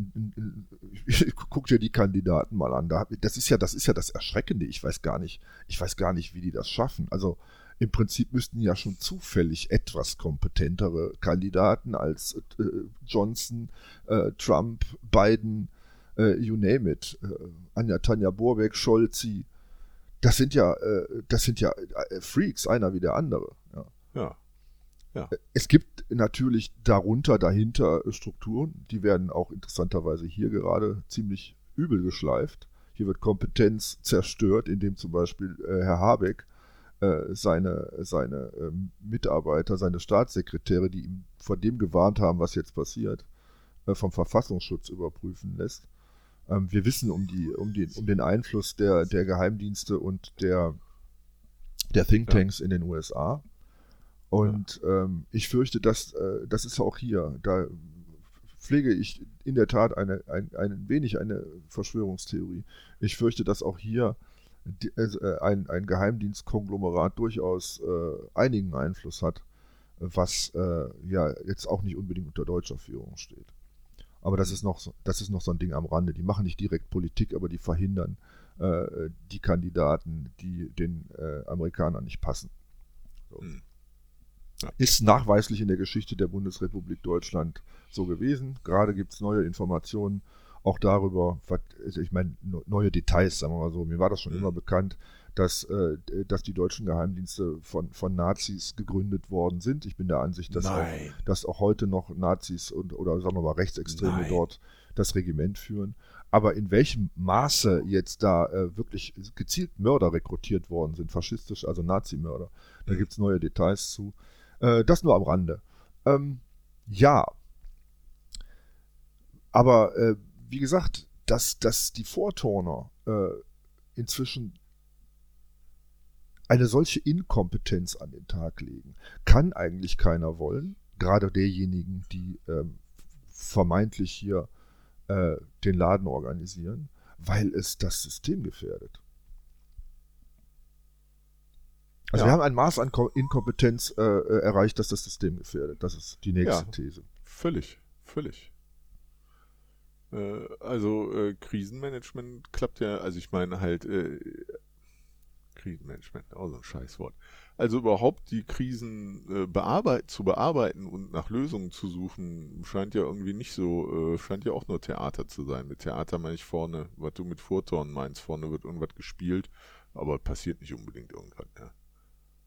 guck dir die Kandidaten mal an. das ist ja, das ist ja das Erschreckende. Ich weiß gar nicht, ich weiß gar nicht, wie die das schaffen. Also im Prinzip müssten ja schon zufällig etwas kompetentere Kandidaten als äh, Johnson, äh, Trump, Biden, äh, you name it, äh, Anja Tanja Borbeck, Scholzi. Das sind ja, äh, das sind ja äh, Freaks, einer wie der andere. Ja. ja. Ja. Es gibt natürlich darunter, dahinter Strukturen, die werden auch interessanterweise hier gerade ziemlich übel geschleift. Hier wird Kompetenz zerstört, indem zum Beispiel äh, Herr Habeck äh, seine, seine äh, Mitarbeiter, seine Staatssekretäre, die ihm vor dem gewarnt haben, was jetzt passiert, äh, vom Verfassungsschutz überprüfen lässt. Ähm, wir wissen um, die, um, den, um den Einfluss der, der Geheimdienste und der, der Thinktanks ja. in den USA. Und ja. ähm, ich fürchte, dass äh, das ist auch hier. Da pflege ich in der Tat eine, ein, ein wenig eine Verschwörungstheorie. Ich fürchte, dass auch hier die, äh, ein, ein Geheimdienstkonglomerat durchaus äh, einigen Einfluss hat, was äh, ja jetzt auch nicht unbedingt unter deutscher Führung steht. Aber das mhm. ist noch so, das ist noch so ein Ding am Rande. Die machen nicht direkt Politik, aber die verhindern äh, die Kandidaten, die den äh, Amerikanern nicht passen. So. Mhm. Ist nachweislich in der Geschichte der Bundesrepublik Deutschland so gewesen. Gerade gibt es neue Informationen auch darüber, was, also ich meine, neue Details, sagen wir mal so. Mir war das schon mhm. immer bekannt, dass, äh, dass die deutschen Geheimdienste von, von Nazis gegründet worden sind. Ich bin der Ansicht, dass, auch, dass auch heute noch Nazis und, oder sagen wir mal Rechtsextreme Nein. dort das Regiment führen. Aber in welchem Maße jetzt da äh, wirklich gezielt Mörder rekrutiert worden sind, faschistisch, also Nazimörder, da mhm. gibt es neue Details zu. Äh, das nur am Rande. Ähm, ja. Aber äh, wie gesagt, dass, dass die Vorturner äh, inzwischen eine solche Inkompetenz an den Tag legen, kann eigentlich keiner wollen. Gerade derjenigen, die ähm, vermeintlich hier äh, den Laden organisieren, weil es das System gefährdet. Also ja. wir haben ein Maß an Inkompetenz äh, äh, erreicht, dass das System gefährdet. Das ist die nächste ja, These. Völlig, völlig. Äh, also äh, Krisenmanagement klappt ja, also ich meine halt äh, Krisenmanagement, auch so ein Scheißwort. Also überhaupt die Krisen äh, bearbeit zu bearbeiten und nach Lösungen zu suchen, scheint ja irgendwie nicht so, scheint ja auch nur Theater zu sein. Mit Theater meine ich vorne, was du mit Vortorn meinst, vorne wird irgendwas gespielt, aber passiert nicht unbedingt irgendwas, ja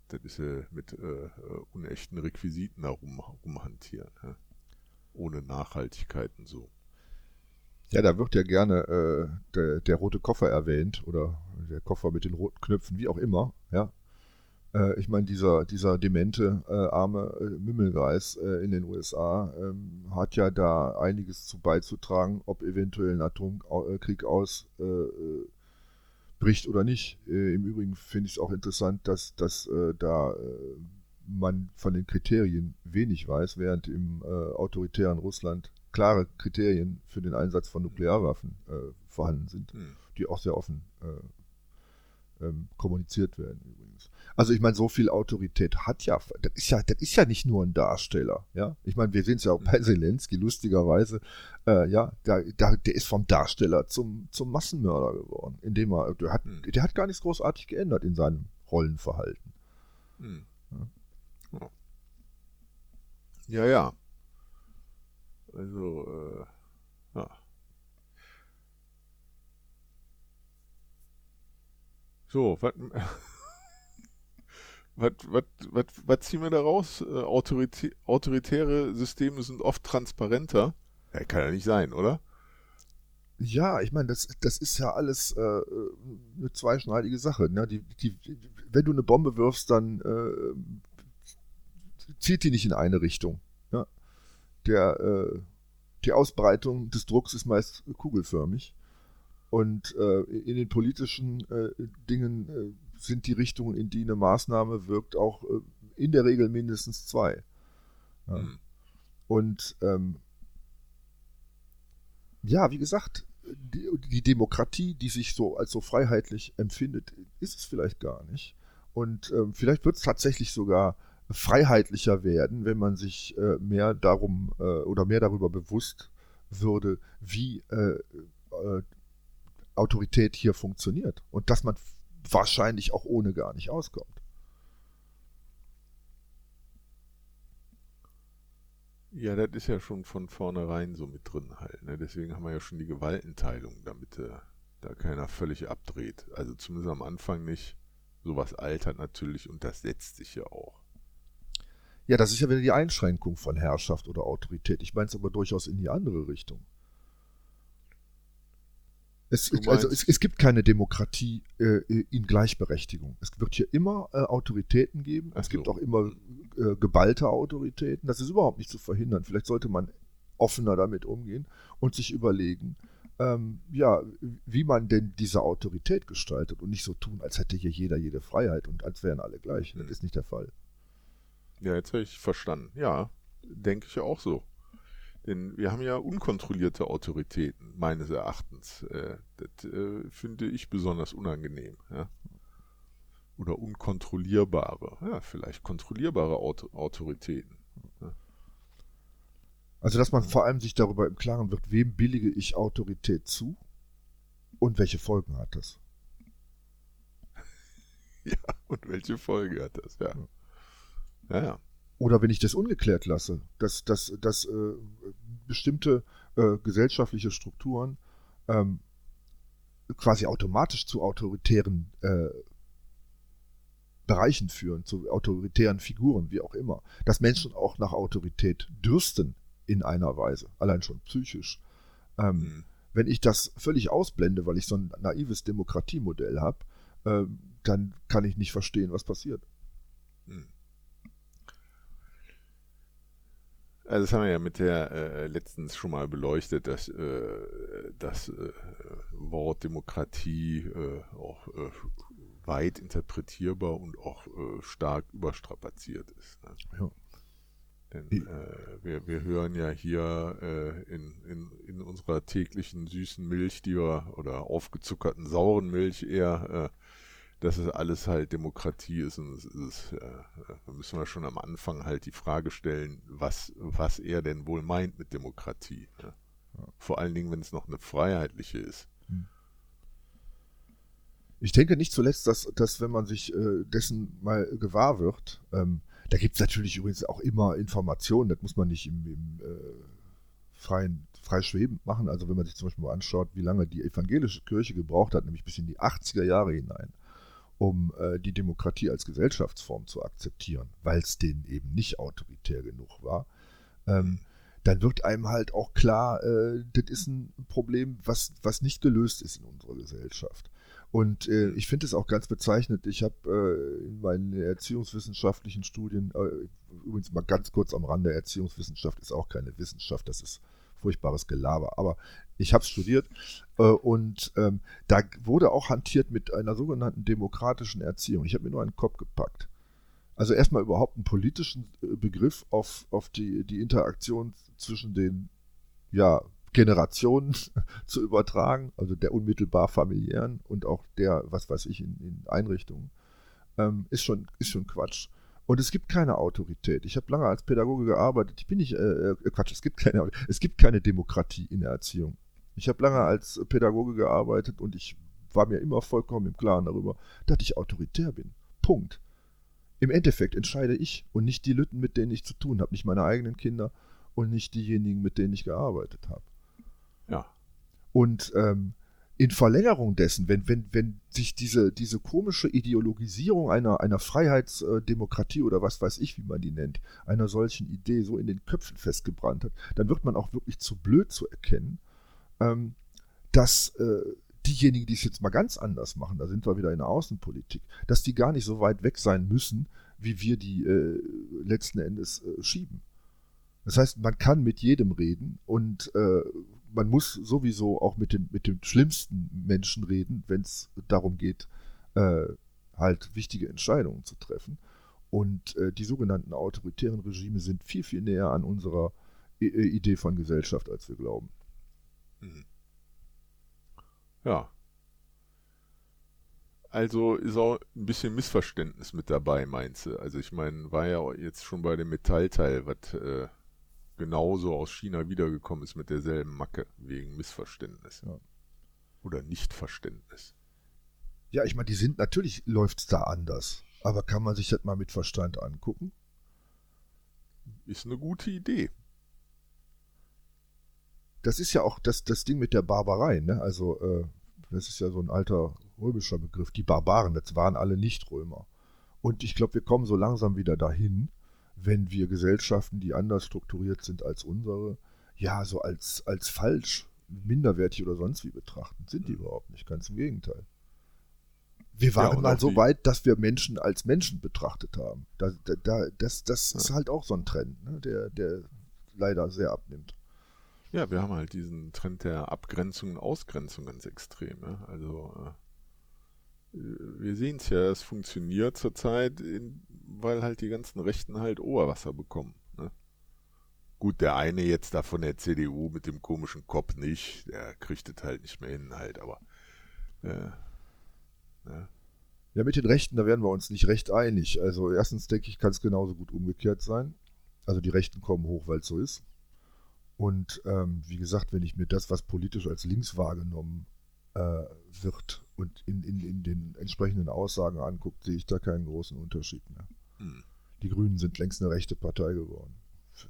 das ist äh, mit äh, unechten Requisiten herum, rumhantieren. Ja? Ohne Nachhaltigkeit und so. Ja, da wird ja gerne äh, der, der, rote Koffer erwähnt oder der Koffer mit den roten Knöpfen, wie auch immer. Ja, äh, ich meine, dieser, dieser demente äh, arme äh, Mümmelgeist äh, in den USA ähm, hat ja da einiges zu beizutragen, ob eventuell ein Atomkrieg aus bricht oder nicht. Äh, Im Übrigen finde ich es auch interessant, dass, dass äh, da äh, man von den Kriterien wenig weiß, während im äh, autoritären Russland klare Kriterien für den Einsatz von Nuklearwaffen äh, vorhanden sind, mhm. die auch sehr offen äh, ähm, kommuniziert werden übrigens. Also ich meine, so viel Autorität hat ja, das ist ja, das ist ja nicht nur ein Darsteller, ja. Ich meine, wir sehen es ja auch bei Zelensky, lustigerweise, äh, ja, der, der, der, ist vom Darsteller zum, zum Massenmörder geworden, indem er, der hat, mhm. der hat gar nichts großartig geändert in seinem Rollenverhalten. Mhm. Ja. ja, ja. Also, äh, ja. So, was. Was, ziehen wir da raus? Äh, Autoritä autoritäre Systeme sind oft transparenter. Ja, kann ja nicht sein, oder? Ja, ich meine, das, das ist ja alles äh, eine zweischneidige Sache. Ne? Die, die, wenn du eine Bombe wirfst, dann äh, zielt die nicht in eine Richtung. Ja? Der, äh, die Ausbreitung des Drucks ist meist kugelförmig. Und äh, in den politischen äh, Dingen sind die Richtungen, in die eine Maßnahme wirkt, auch äh, in der Regel mindestens zwei. Ja. Mhm. Und ähm, ja, wie gesagt, die, die, Demokratie, die sich so als so freiheitlich empfindet, ist es vielleicht gar nicht. Und ähm, vielleicht wird es tatsächlich sogar freiheitlicher werden, wenn man sich äh, mehr darum äh, oder mehr darüber bewusst würde, wie äh, äh Autorität hier funktioniert und dass man wahrscheinlich auch ohne gar nicht auskommt. Ja, das ist ja schon von vornherein so mit drin halt. Ne? Deswegen haben wir ja schon die Gewaltenteilung, damit äh, da keiner völlig abdreht. Also zumindest am Anfang nicht. Sowas altert natürlich und das setzt sich ja auch. Ja, das ist ja wieder die Einschränkung von Herrschaft oder Autorität. Ich meine es aber durchaus in die andere Richtung. Es, also es, es, gibt keine Demokratie äh, in Gleichberechtigung. Es wird hier immer äh, Autoritäten geben. Es gibt auch immer äh, geballte Autoritäten. Das ist überhaupt nicht zu verhindern. Vielleicht sollte man offener damit umgehen und sich überlegen, ähm, ja, wie man denn diese Autorität gestaltet und nicht so tun, als hätte hier jeder jede Freiheit und als wären alle gleich. Das hm. ist nicht der Fall. Ja, jetzt habe ich verstanden. Ja, denke ich ja auch so. Denn wir haben ja unkontrollierte Autoritäten, meines Erachtens. Äh, das äh, finde ich besonders unangenehm. Oder unkontrollierbare, ja, vielleicht kontrollierbare Auto Autoritäten. Also, dass man vor allem sich darüber im Klaren wird, wem billige ich Autorität zu und welche Folgen hat das? ja, und welche Folge hat das, ja. Ja, ja. Oder wenn ich das ungeklärt lasse, dass, dass, dass äh, bestimmte äh, gesellschaftliche Strukturen ähm, quasi automatisch zu autoritären äh, Bereichen führen, zu autoritären Figuren, wie auch immer. Dass Menschen auch nach Autorität dürsten in einer Weise, allein schon psychisch. Ähm, mhm. Wenn ich das völlig ausblende, weil ich so ein naives Demokratiemodell habe, äh, dann kann ich nicht verstehen, was passiert. Mhm. Also das haben wir ja mit der äh, letztens schon mal beleuchtet, dass äh, das äh, Wort Demokratie äh, auch äh, weit interpretierbar und auch äh, stark überstrapaziert ist. Ne? Ja. Denn wir, wir hören ja hier in, in, in unserer täglichen süßen Milch, die wir, oder aufgezuckerten sauren Milch eher, dass es alles halt Demokratie ist und es ist, äh, da müssen wir schon am Anfang halt die Frage stellen, was, was er denn wohl meint mit Demokratie. Ja? Vor allen Dingen, wenn es noch eine freiheitliche ist. Hm. Ich denke nicht zuletzt, dass, dass wenn man sich äh, dessen mal gewahr wird, ähm, da gibt es natürlich übrigens auch immer Informationen, das muss man nicht im, im äh, freien, frei schwebend machen. Also wenn man sich zum Beispiel mal anschaut, wie lange die evangelische Kirche gebraucht hat, nämlich bis in die 80er Jahre hinein, um äh, die Demokratie als Gesellschaftsform zu akzeptieren, weil es denen eben nicht autoritär genug war, ähm, dann wird einem halt auch klar, äh, das ist ein Problem, was, was nicht gelöst ist in unserer Gesellschaft. Und äh, ich finde es auch ganz bezeichnend. Ich habe äh, in meinen erziehungswissenschaftlichen Studien, äh, übrigens mal ganz kurz am Rande, Erziehungswissenschaft ist auch keine Wissenschaft, das ist furchtbares Gelaber. Aber ich habe studiert äh, und ähm, da wurde auch hantiert mit einer sogenannten demokratischen Erziehung. Ich habe mir nur einen Kopf gepackt. Also erstmal überhaupt einen politischen äh, Begriff auf, auf die, die Interaktion zwischen den ja, Generationen zu übertragen, also der unmittelbar familiären und auch der, was weiß ich, in, in Einrichtungen, ähm, ist, schon, ist schon Quatsch. Und es gibt keine Autorität. Ich habe lange als Pädagoge gearbeitet. Ich bin nicht, äh, äh, Quatsch, es gibt keine, es gibt keine Demokratie in der Erziehung. Ich habe lange als Pädagoge gearbeitet und ich war mir immer vollkommen im Klaren darüber, dass ich autoritär bin. Punkt. Im Endeffekt entscheide ich und nicht die Lütten, mit denen ich zu tun habe, nicht meine eigenen Kinder und nicht diejenigen, mit denen ich gearbeitet habe. Ja. Und ähm, in Verlängerung dessen, wenn, wenn, wenn sich diese, diese komische Ideologisierung einer, einer Freiheitsdemokratie oder was weiß ich, wie man die nennt, einer solchen Idee so in den Köpfen festgebrannt hat, dann wird man auch wirklich zu blöd zu erkennen, ähm, dass äh, diejenigen, die es jetzt mal ganz anders machen, da sind wir wieder in der Außenpolitik, dass die gar nicht so weit weg sein müssen, wie wir die äh, letzten Endes äh, schieben. Das heißt, man kann mit jedem reden und äh, man muss sowieso auch mit den, mit den schlimmsten Menschen reden, wenn es darum geht, äh, halt wichtige Entscheidungen zu treffen. Und äh, die sogenannten autoritären Regime sind viel, viel näher an unserer I Idee von Gesellschaft, als wir glauben. Mhm. Ja. Also ist auch ein bisschen Missverständnis mit dabei, meinst du? Also ich meine, war ja jetzt schon bei dem Metallteil, was äh, genauso aus China wiedergekommen ist mit derselben Macke, wegen Missverständnis. Ja. Oder Nichtverständnis. Ja, ich meine, die sind, natürlich läuft es da anders. Aber kann man sich das mal mit Verstand angucken? Ist eine gute Idee. Das ist ja auch das, das Ding mit der Barbarei, ne? Also, äh, das ist ja so ein alter römischer Begriff. Die Barbaren, das waren alle Nicht-Römer. Und ich glaube, wir kommen so langsam wieder dahin, wenn wir Gesellschaften, die anders strukturiert sind als unsere, ja, so als, als falsch, minderwertig oder sonst wie betrachten. Sind die mhm. überhaupt nicht, ganz im Gegenteil. Wir waren ja, mal so weit, dass wir Menschen als Menschen betrachtet haben. Da, da, das das ja. ist halt auch so ein Trend, ne, der, der leider sehr abnimmt. Ja, wir haben halt diesen Trend der Abgrenzung und Ausgrenzung ganz extrem. Ja? Also äh, wir sehen es ja, es funktioniert zurzeit weil halt die ganzen Rechten halt Oberwasser bekommen. Ne? Gut, der eine jetzt da von der CDU mit dem komischen Kopf nicht, der kriegt es halt nicht mehr hin halt, aber äh, ne? Ja, mit den Rechten, da werden wir uns nicht recht einig. Also erstens denke ich, kann es genauso gut umgekehrt sein. Also die Rechten kommen hoch, weil es so ist. Und ähm, wie gesagt, wenn ich mir das, was politisch als links wahrgenommen äh, wird und in, in, in den entsprechenden Aussagen anguckt, sehe ich da keinen großen Unterschied mehr. Hm. Die Grünen sind längst eine rechte Partei geworden,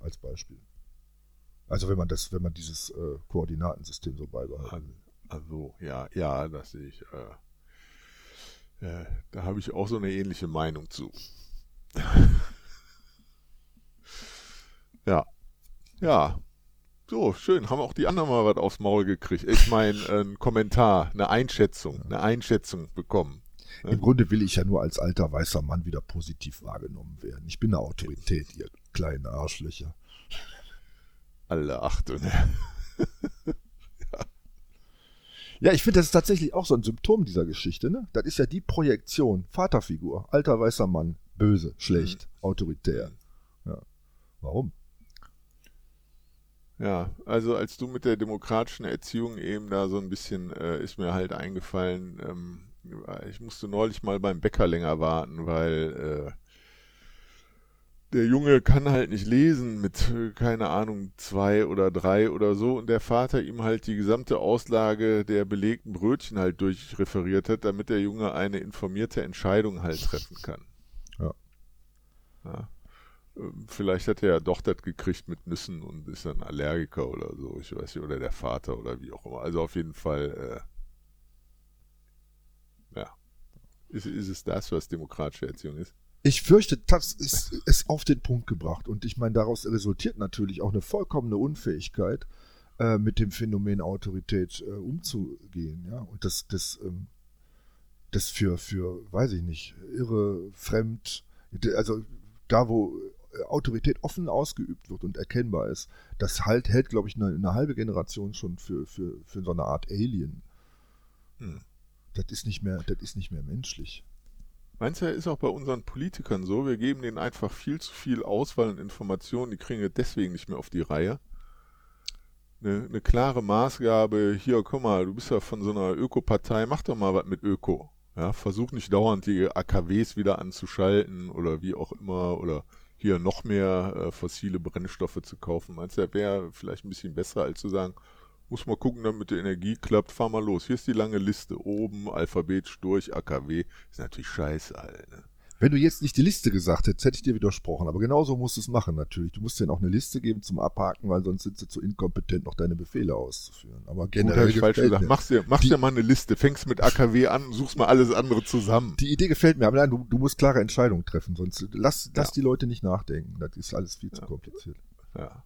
als Beispiel. Also wenn man das, wenn man dieses äh, Koordinatensystem so beibehalten Also, ja, ja, das sehe ich. Äh, da habe ich auch so eine ähnliche Meinung zu. ja. Ja. So, schön. Haben auch die anderen mal was aufs Maul gekriegt. Ich meine, ein Kommentar, eine Einschätzung, eine Einschätzung bekommen. Im Grunde will ich ja nur als alter weißer Mann wieder positiv wahrgenommen werden. Ich bin eine Autorität, ihr kleinen Arschlöcher. Alle Achtung. ja. ja, ich finde, das ist tatsächlich auch so ein Symptom dieser Geschichte. Ne? Das ist ja die Projektion. Vaterfigur, alter weißer Mann, böse, schlecht, mhm. autoritär. Ja. Warum? Ja, also als du mit der demokratischen Erziehung eben da so ein bisschen äh, ist mir halt eingefallen, ähm, ich musste neulich mal beim Bäcker länger warten, weil äh, der Junge kann halt nicht lesen mit, keine Ahnung, zwei oder drei oder so und der Vater ihm halt die gesamte Auslage der belegten Brötchen halt durchreferiert hat, damit der Junge eine informierte Entscheidung halt treffen kann. Ja. ja. Vielleicht hat er ja doch das gekriegt mit Nüssen und ist dann Allergiker oder so, ich weiß nicht, oder der Vater oder wie auch immer. Also auf jeden Fall, äh, ja. Ist, ist es das, was demokratische Erziehung ist? Ich fürchte, das ist, ist auf den Punkt gebracht. Und ich meine, daraus resultiert natürlich auch eine vollkommene Unfähigkeit, äh, mit dem Phänomen Autorität äh, umzugehen. Ja? Und das, das, ähm, das für, für, weiß ich nicht, irre, fremd, also da, wo Autorität offen ausgeübt wird und erkennbar ist, das halt, hält, glaube ich, eine, eine, halbe Generation schon für, für, für so eine Art Alien. Hm. Das ist nicht mehr, das ist nicht mehr menschlich. Meinst du, ist auch bei unseren Politikern so? Wir geben denen einfach viel zu viel Auswahl und Informationen, die kriegen wir deswegen nicht mehr auf die Reihe. Eine, eine klare Maßgabe, hier, guck mal, du bist ja von so einer Ökopartei, mach doch mal was mit Öko. Ja, versuch nicht dauernd die AKWs wieder anzuschalten oder wie auch immer oder hier noch mehr äh, fossile Brennstoffe zu kaufen. Meinst du, wäre vielleicht ein bisschen besser, als zu sagen, muss mal gucken, damit die Energie klappt, fahr mal los. Hier ist die lange Liste. Oben, alphabetisch durch, AKW. Ist natürlich scheiße, Alter. Ne? Wenn du jetzt nicht die Liste gesagt hättest, hätte ich dir widersprochen. Aber genauso musst du es machen natürlich. Du musst denen auch eine Liste geben zum Abhaken, weil sonst sind sie zu inkompetent, noch deine Befehle auszuführen. Aber generell Gut, ich falsch gesagt. Machst dir, machst dir mal eine Liste, fängst mit AKW an, suchst mal alles andere zusammen. Die Idee gefällt mir, aber nein, du, du musst klare Entscheidungen treffen, sonst lass, lass ja. die Leute nicht nachdenken. Das ist alles viel zu kompliziert. Ja.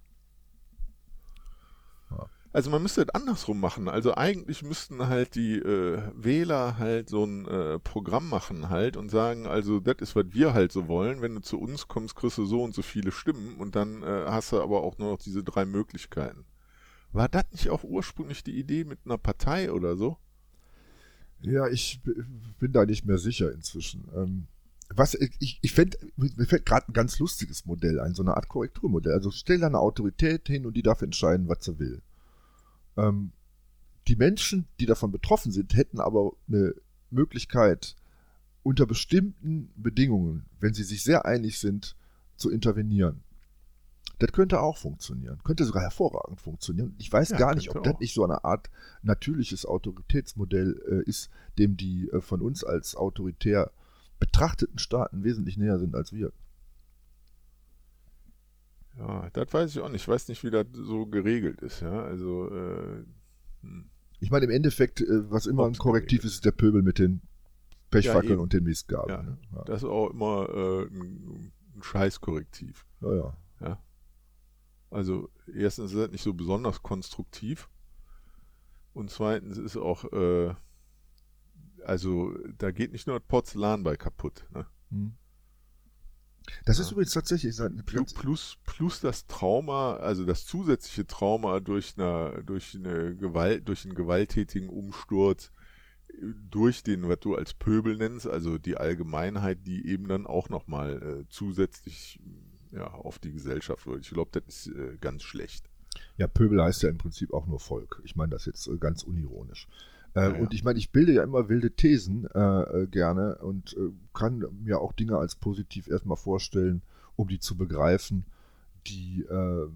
Also man müsste es andersrum machen. Also eigentlich müssten halt die äh, Wähler halt so ein äh, Programm machen halt und sagen, also das ist, was wir halt so wollen. Wenn du zu uns kommst, kriegst du so und so viele Stimmen und dann äh, hast du aber auch nur noch diese drei Möglichkeiten. War das nicht auch ursprünglich die Idee mit einer Partei oder so? Ja, ich bin da nicht mehr sicher inzwischen. Ähm, was ich, ich fände, mir fällt gerade ein ganz lustiges Modell ein, so eine Art Korrekturmodell. Also stell da eine Autorität hin und die darf entscheiden, was sie will. Ähm, die Menschen, die davon betroffen sind, hätten aber eine Möglichkeit, unter bestimmten Bedingungen, wenn sie sich sehr einig sind, zu intervenieren. Das könnte auch funktionieren. Könnte sogar hervorragend funktionieren. Ich weiß ja, gar nicht, ob auch. das nicht so eine Art natürliches Autoritätsmodell äh, ist, dem die äh, von uns als autoritär betrachteten Staaten wesentlich näher sind als wir. Ja, das weiß ich auch nicht. Ich weiß nicht, wie das so geregelt ist, ja. Also, äh, hm. Ich meine, im Endeffekt, äh, was immer ein Korrektiv ist, ist der Pöbel mit den Pechfackeln ja, und den Mistgaben. Ja, ne? ja. Das ist auch immer äh, ein, ein Scheißkorrektiv. Ja, ja. ja. Also, erstens ist das nicht so besonders konstruktiv. Und zweitens ist auch, äh, also, da geht nicht nur das Porzellan bei kaputt, ne? Hm. Das ja. ist übrigens tatsächlich plus, plus, plus das Trauma, also das zusätzliche Trauma durch eine, durch eine Gewalt, durch einen gewalttätigen Umsturz, durch den, was du als Pöbel nennst, also die Allgemeinheit, die eben dann auch nochmal äh, zusätzlich ja, auf die Gesellschaft wird. Ich glaube, das ist äh, ganz schlecht. Ja, Pöbel heißt ja im Prinzip auch nur Volk. Ich meine das jetzt äh, ganz unironisch. Äh, ja, Und ich meine, ich bilde ja immer wilde Thesen äh, äh, gerne und äh, kann mir auch Dinge als positiv erstmal vorstellen, um die zu begreifen, die äh,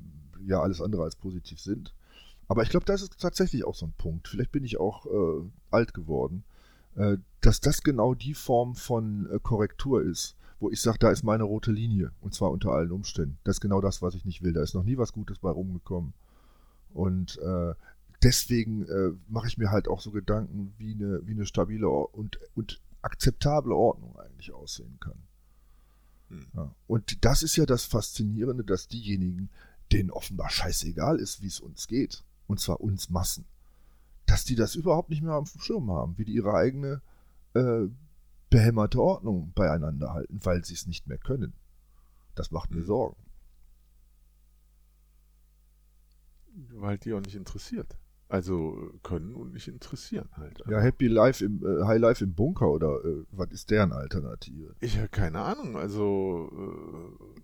ja alles andere als positiv sind. Aber ich glaube, das ist tatsächlich auch so ein Punkt. Vielleicht bin ich auch äh, alt geworden, dass das genau die Form von Korrektur ist, wo ich sage, da ist meine rote Linie und zwar unter allen Umständen. Das ist genau das, was ich nicht will. Da ist noch nie was Gutes bei rumgekommen. Und äh, deswegen äh, mache ich mir halt auch so Gedanken, wie eine, wie eine stabile und, und akzeptable Ordnung eigentlich aussehen kann. Hm. Ja. Und das ist ja das Faszinierende, dass diejenigen, denen offenbar scheißegal ist, wie es uns geht, und zwar uns Massen, dass die das überhaupt nicht mehr am Schirm haben, wie die ihre eigene äh, behämmerte Ordnung beieinander halten, weil sie es nicht mehr können. Das macht mir hm. Sorgen. Weil die auch nicht interessiert. Also können und nicht interessieren halt. Ja, Happy Life im äh, High Life im Bunker oder äh, was ist deren Alternative? Ich habe keine Ahnung. Also äh,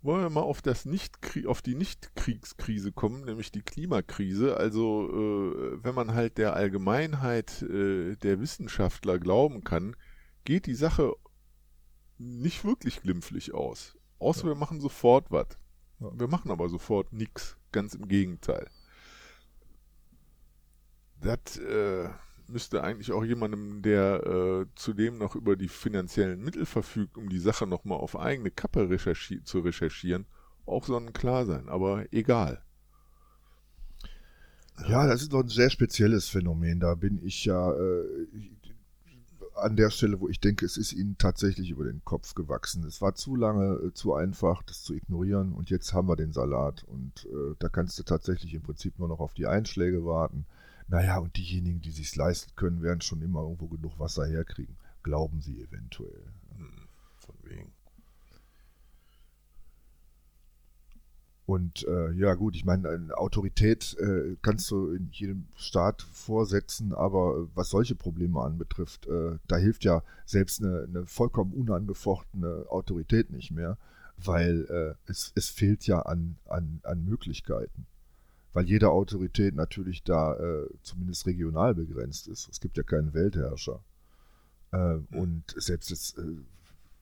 wollen wir mal auf das nicht auf die Nicht-Kriegskrise kommen, nämlich die Klimakrise. Also äh, wenn man halt der Allgemeinheit äh, der Wissenschaftler glauben kann, geht die Sache nicht wirklich glimpflich aus. Außer ja. wir machen sofort was. Wir machen aber sofort nichts. Ganz im Gegenteil. Das äh, müsste eigentlich auch jemandem, der äh, zudem noch über die finanziellen Mittel verfügt, um die Sache nochmal auf eigene Kappe recherchi zu recherchieren, auch sonnenklar sein. Aber egal. Ja, das ist doch ein sehr spezielles Phänomen. Da bin ich ja, äh, an der Stelle, wo ich denke, es ist ihnen tatsächlich über den Kopf gewachsen. Es war zu lange, äh, zu einfach, das zu ignorieren und jetzt haben wir den Salat und äh, da kannst du tatsächlich im Prinzip nur noch auf die Einschläge warten. Naja, und diejenigen, die sich leisten können, werden schon immer irgendwo genug Wasser herkriegen. Glauben sie eventuell. Hm, von wegen. Und äh, ja gut, ich meine, eine Autorität äh, kannst du in jedem Staat vorsetzen, aber was solche Probleme anbetrifft, äh, da hilft ja selbst eine, eine, vollkommen unangefochtene Autorität nicht mehr, weil äh, es, es fehlt ja an, an, an Möglichkeiten. Weil jede Autorität natürlich da äh, zumindest regional begrenzt ist. Es gibt ja keinen Weltherrscher. Äh, und selbst das,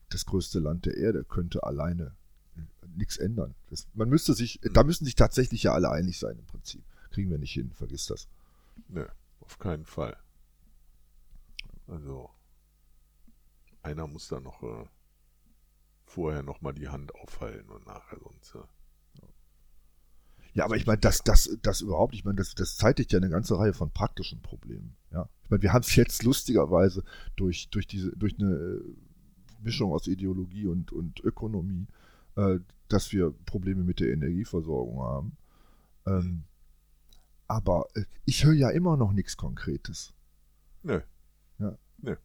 das größte Land der Erde könnte alleine nichts ändern. Das, man müsste sich, mhm. da müssen sich tatsächlich ja alle einig sein im Prinzip. Kriegen wir nicht hin, vergiss das. Nö, auf keinen Fall. Also. einer muss da noch äh, vorher nochmal die Hand aufhalten und nachher sonst. Ja. Ja, aber ich meine, das, das, das überhaupt, ich meine, das, das zeitigt ja eine ganze Reihe von praktischen Problemen. Ja, ich meine, wir haben es jetzt lustigerweise durch, durch diese, durch eine äh, Mischung aus Ideologie und, und Ökonomie, äh, dass wir Probleme mit der Energieversorgung haben. Ähm, aber äh, ich höre ja immer noch nichts Konkretes. Nö. Ja. Nö.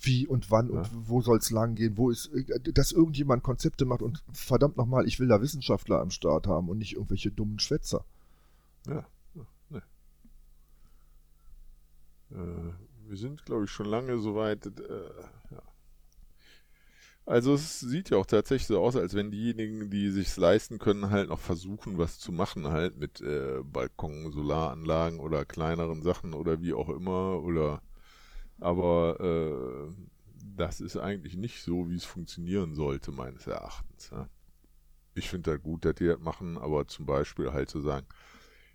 Wie und wann ja. und wo soll es lang gehen? Wo ist, äh, dass irgendjemand Konzepte macht und verdammt nochmal, ich will da Wissenschaftler am Start haben und nicht irgendwelche dummen Schwätzer. Ja, ne. Äh, wir sind, glaube ich, schon lange so weit. Äh, ja. Also es sieht ja auch tatsächlich so aus, als wenn diejenigen, die sich leisten können, halt noch versuchen, was zu machen, halt mit äh, Balkon, Solaranlagen oder kleineren Sachen oder wie auch immer. Oder aber äh, das ist eigentlich nicht so, wie es funktionieren sollte, meines Erachtens. Ja. Ich finde da gut, dass die das machen, aber zum Beispiel halt zu sagen,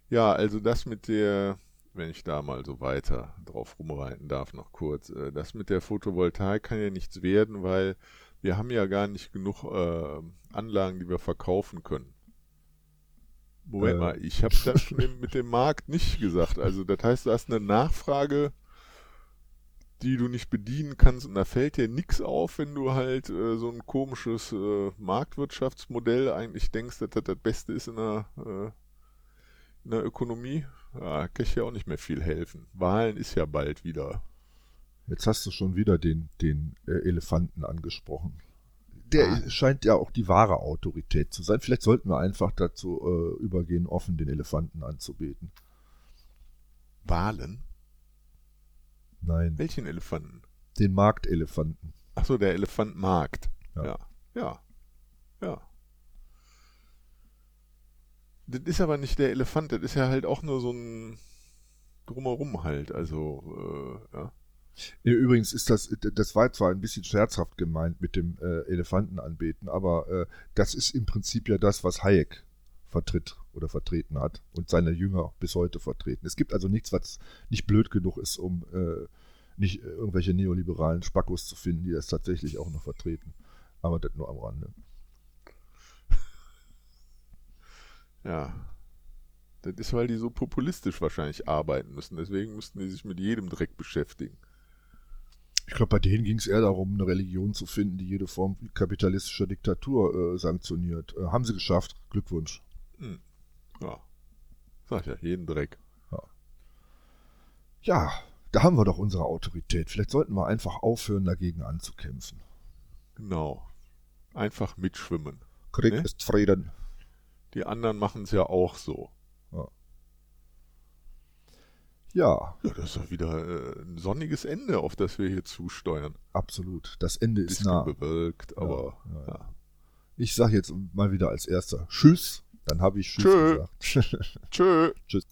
ja, also das mit der, wenn ich da mal so weiter drauf rumreiten darf, noch kurz, äh, das mit der Photovoltaik kann ja nichts werden, weil wir haben ja gar nicht genug äh, Anlagen, die wir verkaufen können. Moment äh. mal, ich habe das mit dem Markt nicht gesagt. Also das heißt, du hast eine Nachfrage, die du nicht bedienen kannst und da fällt dir nichts auf, wenn du halt äh, so ein komisches äh, Marktwirtschaftsmodell eigentlich denkst, dass das das Beste ist in der, äh, in der Ökonomie. Ja, kann ich ja auch nicht mehr viel helfen. Wahlen ist ja bald wieder. Jetzt hast du schon wieder den, den äh, Elefanten angesprochen. Der ah. scheint ja auch die wahre Autorität zu sein. Vielleicht sollten wir einfach dazu äh, übergehen, offen den Elefanten anzubeten. Wahlen? Nein. Welchen Elefanten? Den Marktelefanten. Achso, der Elefant Markt. Ja. ja. Ja. Ja. Das ist aber nicht der Elefant, das ist ja halt auch nur so ein Drumherum halt. Also, äh, ja. Übrigens ist das, das war zwar ein bisschen scherzhaft gemeint mit dem äh, Elefanten anbeten, aber äh, das ist im Prinzip ja das, was Hayek vertritt oder vertreten hat und seine Jünger bis heute vertreten. Es gibt also nichts, was nicht blöd genug ist, um äh, nicht irgendwelche neoliberalen Spackos zu finden, die das tatsächlich auch noch vertreten. Aber das nur am Rande. Ja. Das ist, weil die so populistisch wahrscheinlich arbeiten müssen. Deswegen müssten die sich mit jedem Dreck beschäftigen. Ich glaube, bei denen ging es eher darum, eine Religion zu finden, die jede Form kapitalistischer Diktatur äh, sanktioniert. Äh, haben sie geschafft. Glückwunsch. Hm. Ja. Sag ja, jeden Dreck. Ja. ja, da haben wir doch unsere Autorität. Vielleicht sollten wir einfach aufhören, dagegen anzukämpfen. Genau. Einfach mitschwimmen. Krieg ne? ist Frieden. Die anderen machen es ja auch so. Ja. Ja, das ist doch wieder äh, ein sonniges Ende, auf das wir hier zusteuern. Absolut. Das Ende ist nah. bewölkt, aber ja, ja. Ich sage jetzt mal wieder als erster Tschüss. Dann habe ich Tschüss Tschö. gesagt. Tschö. Tschüss.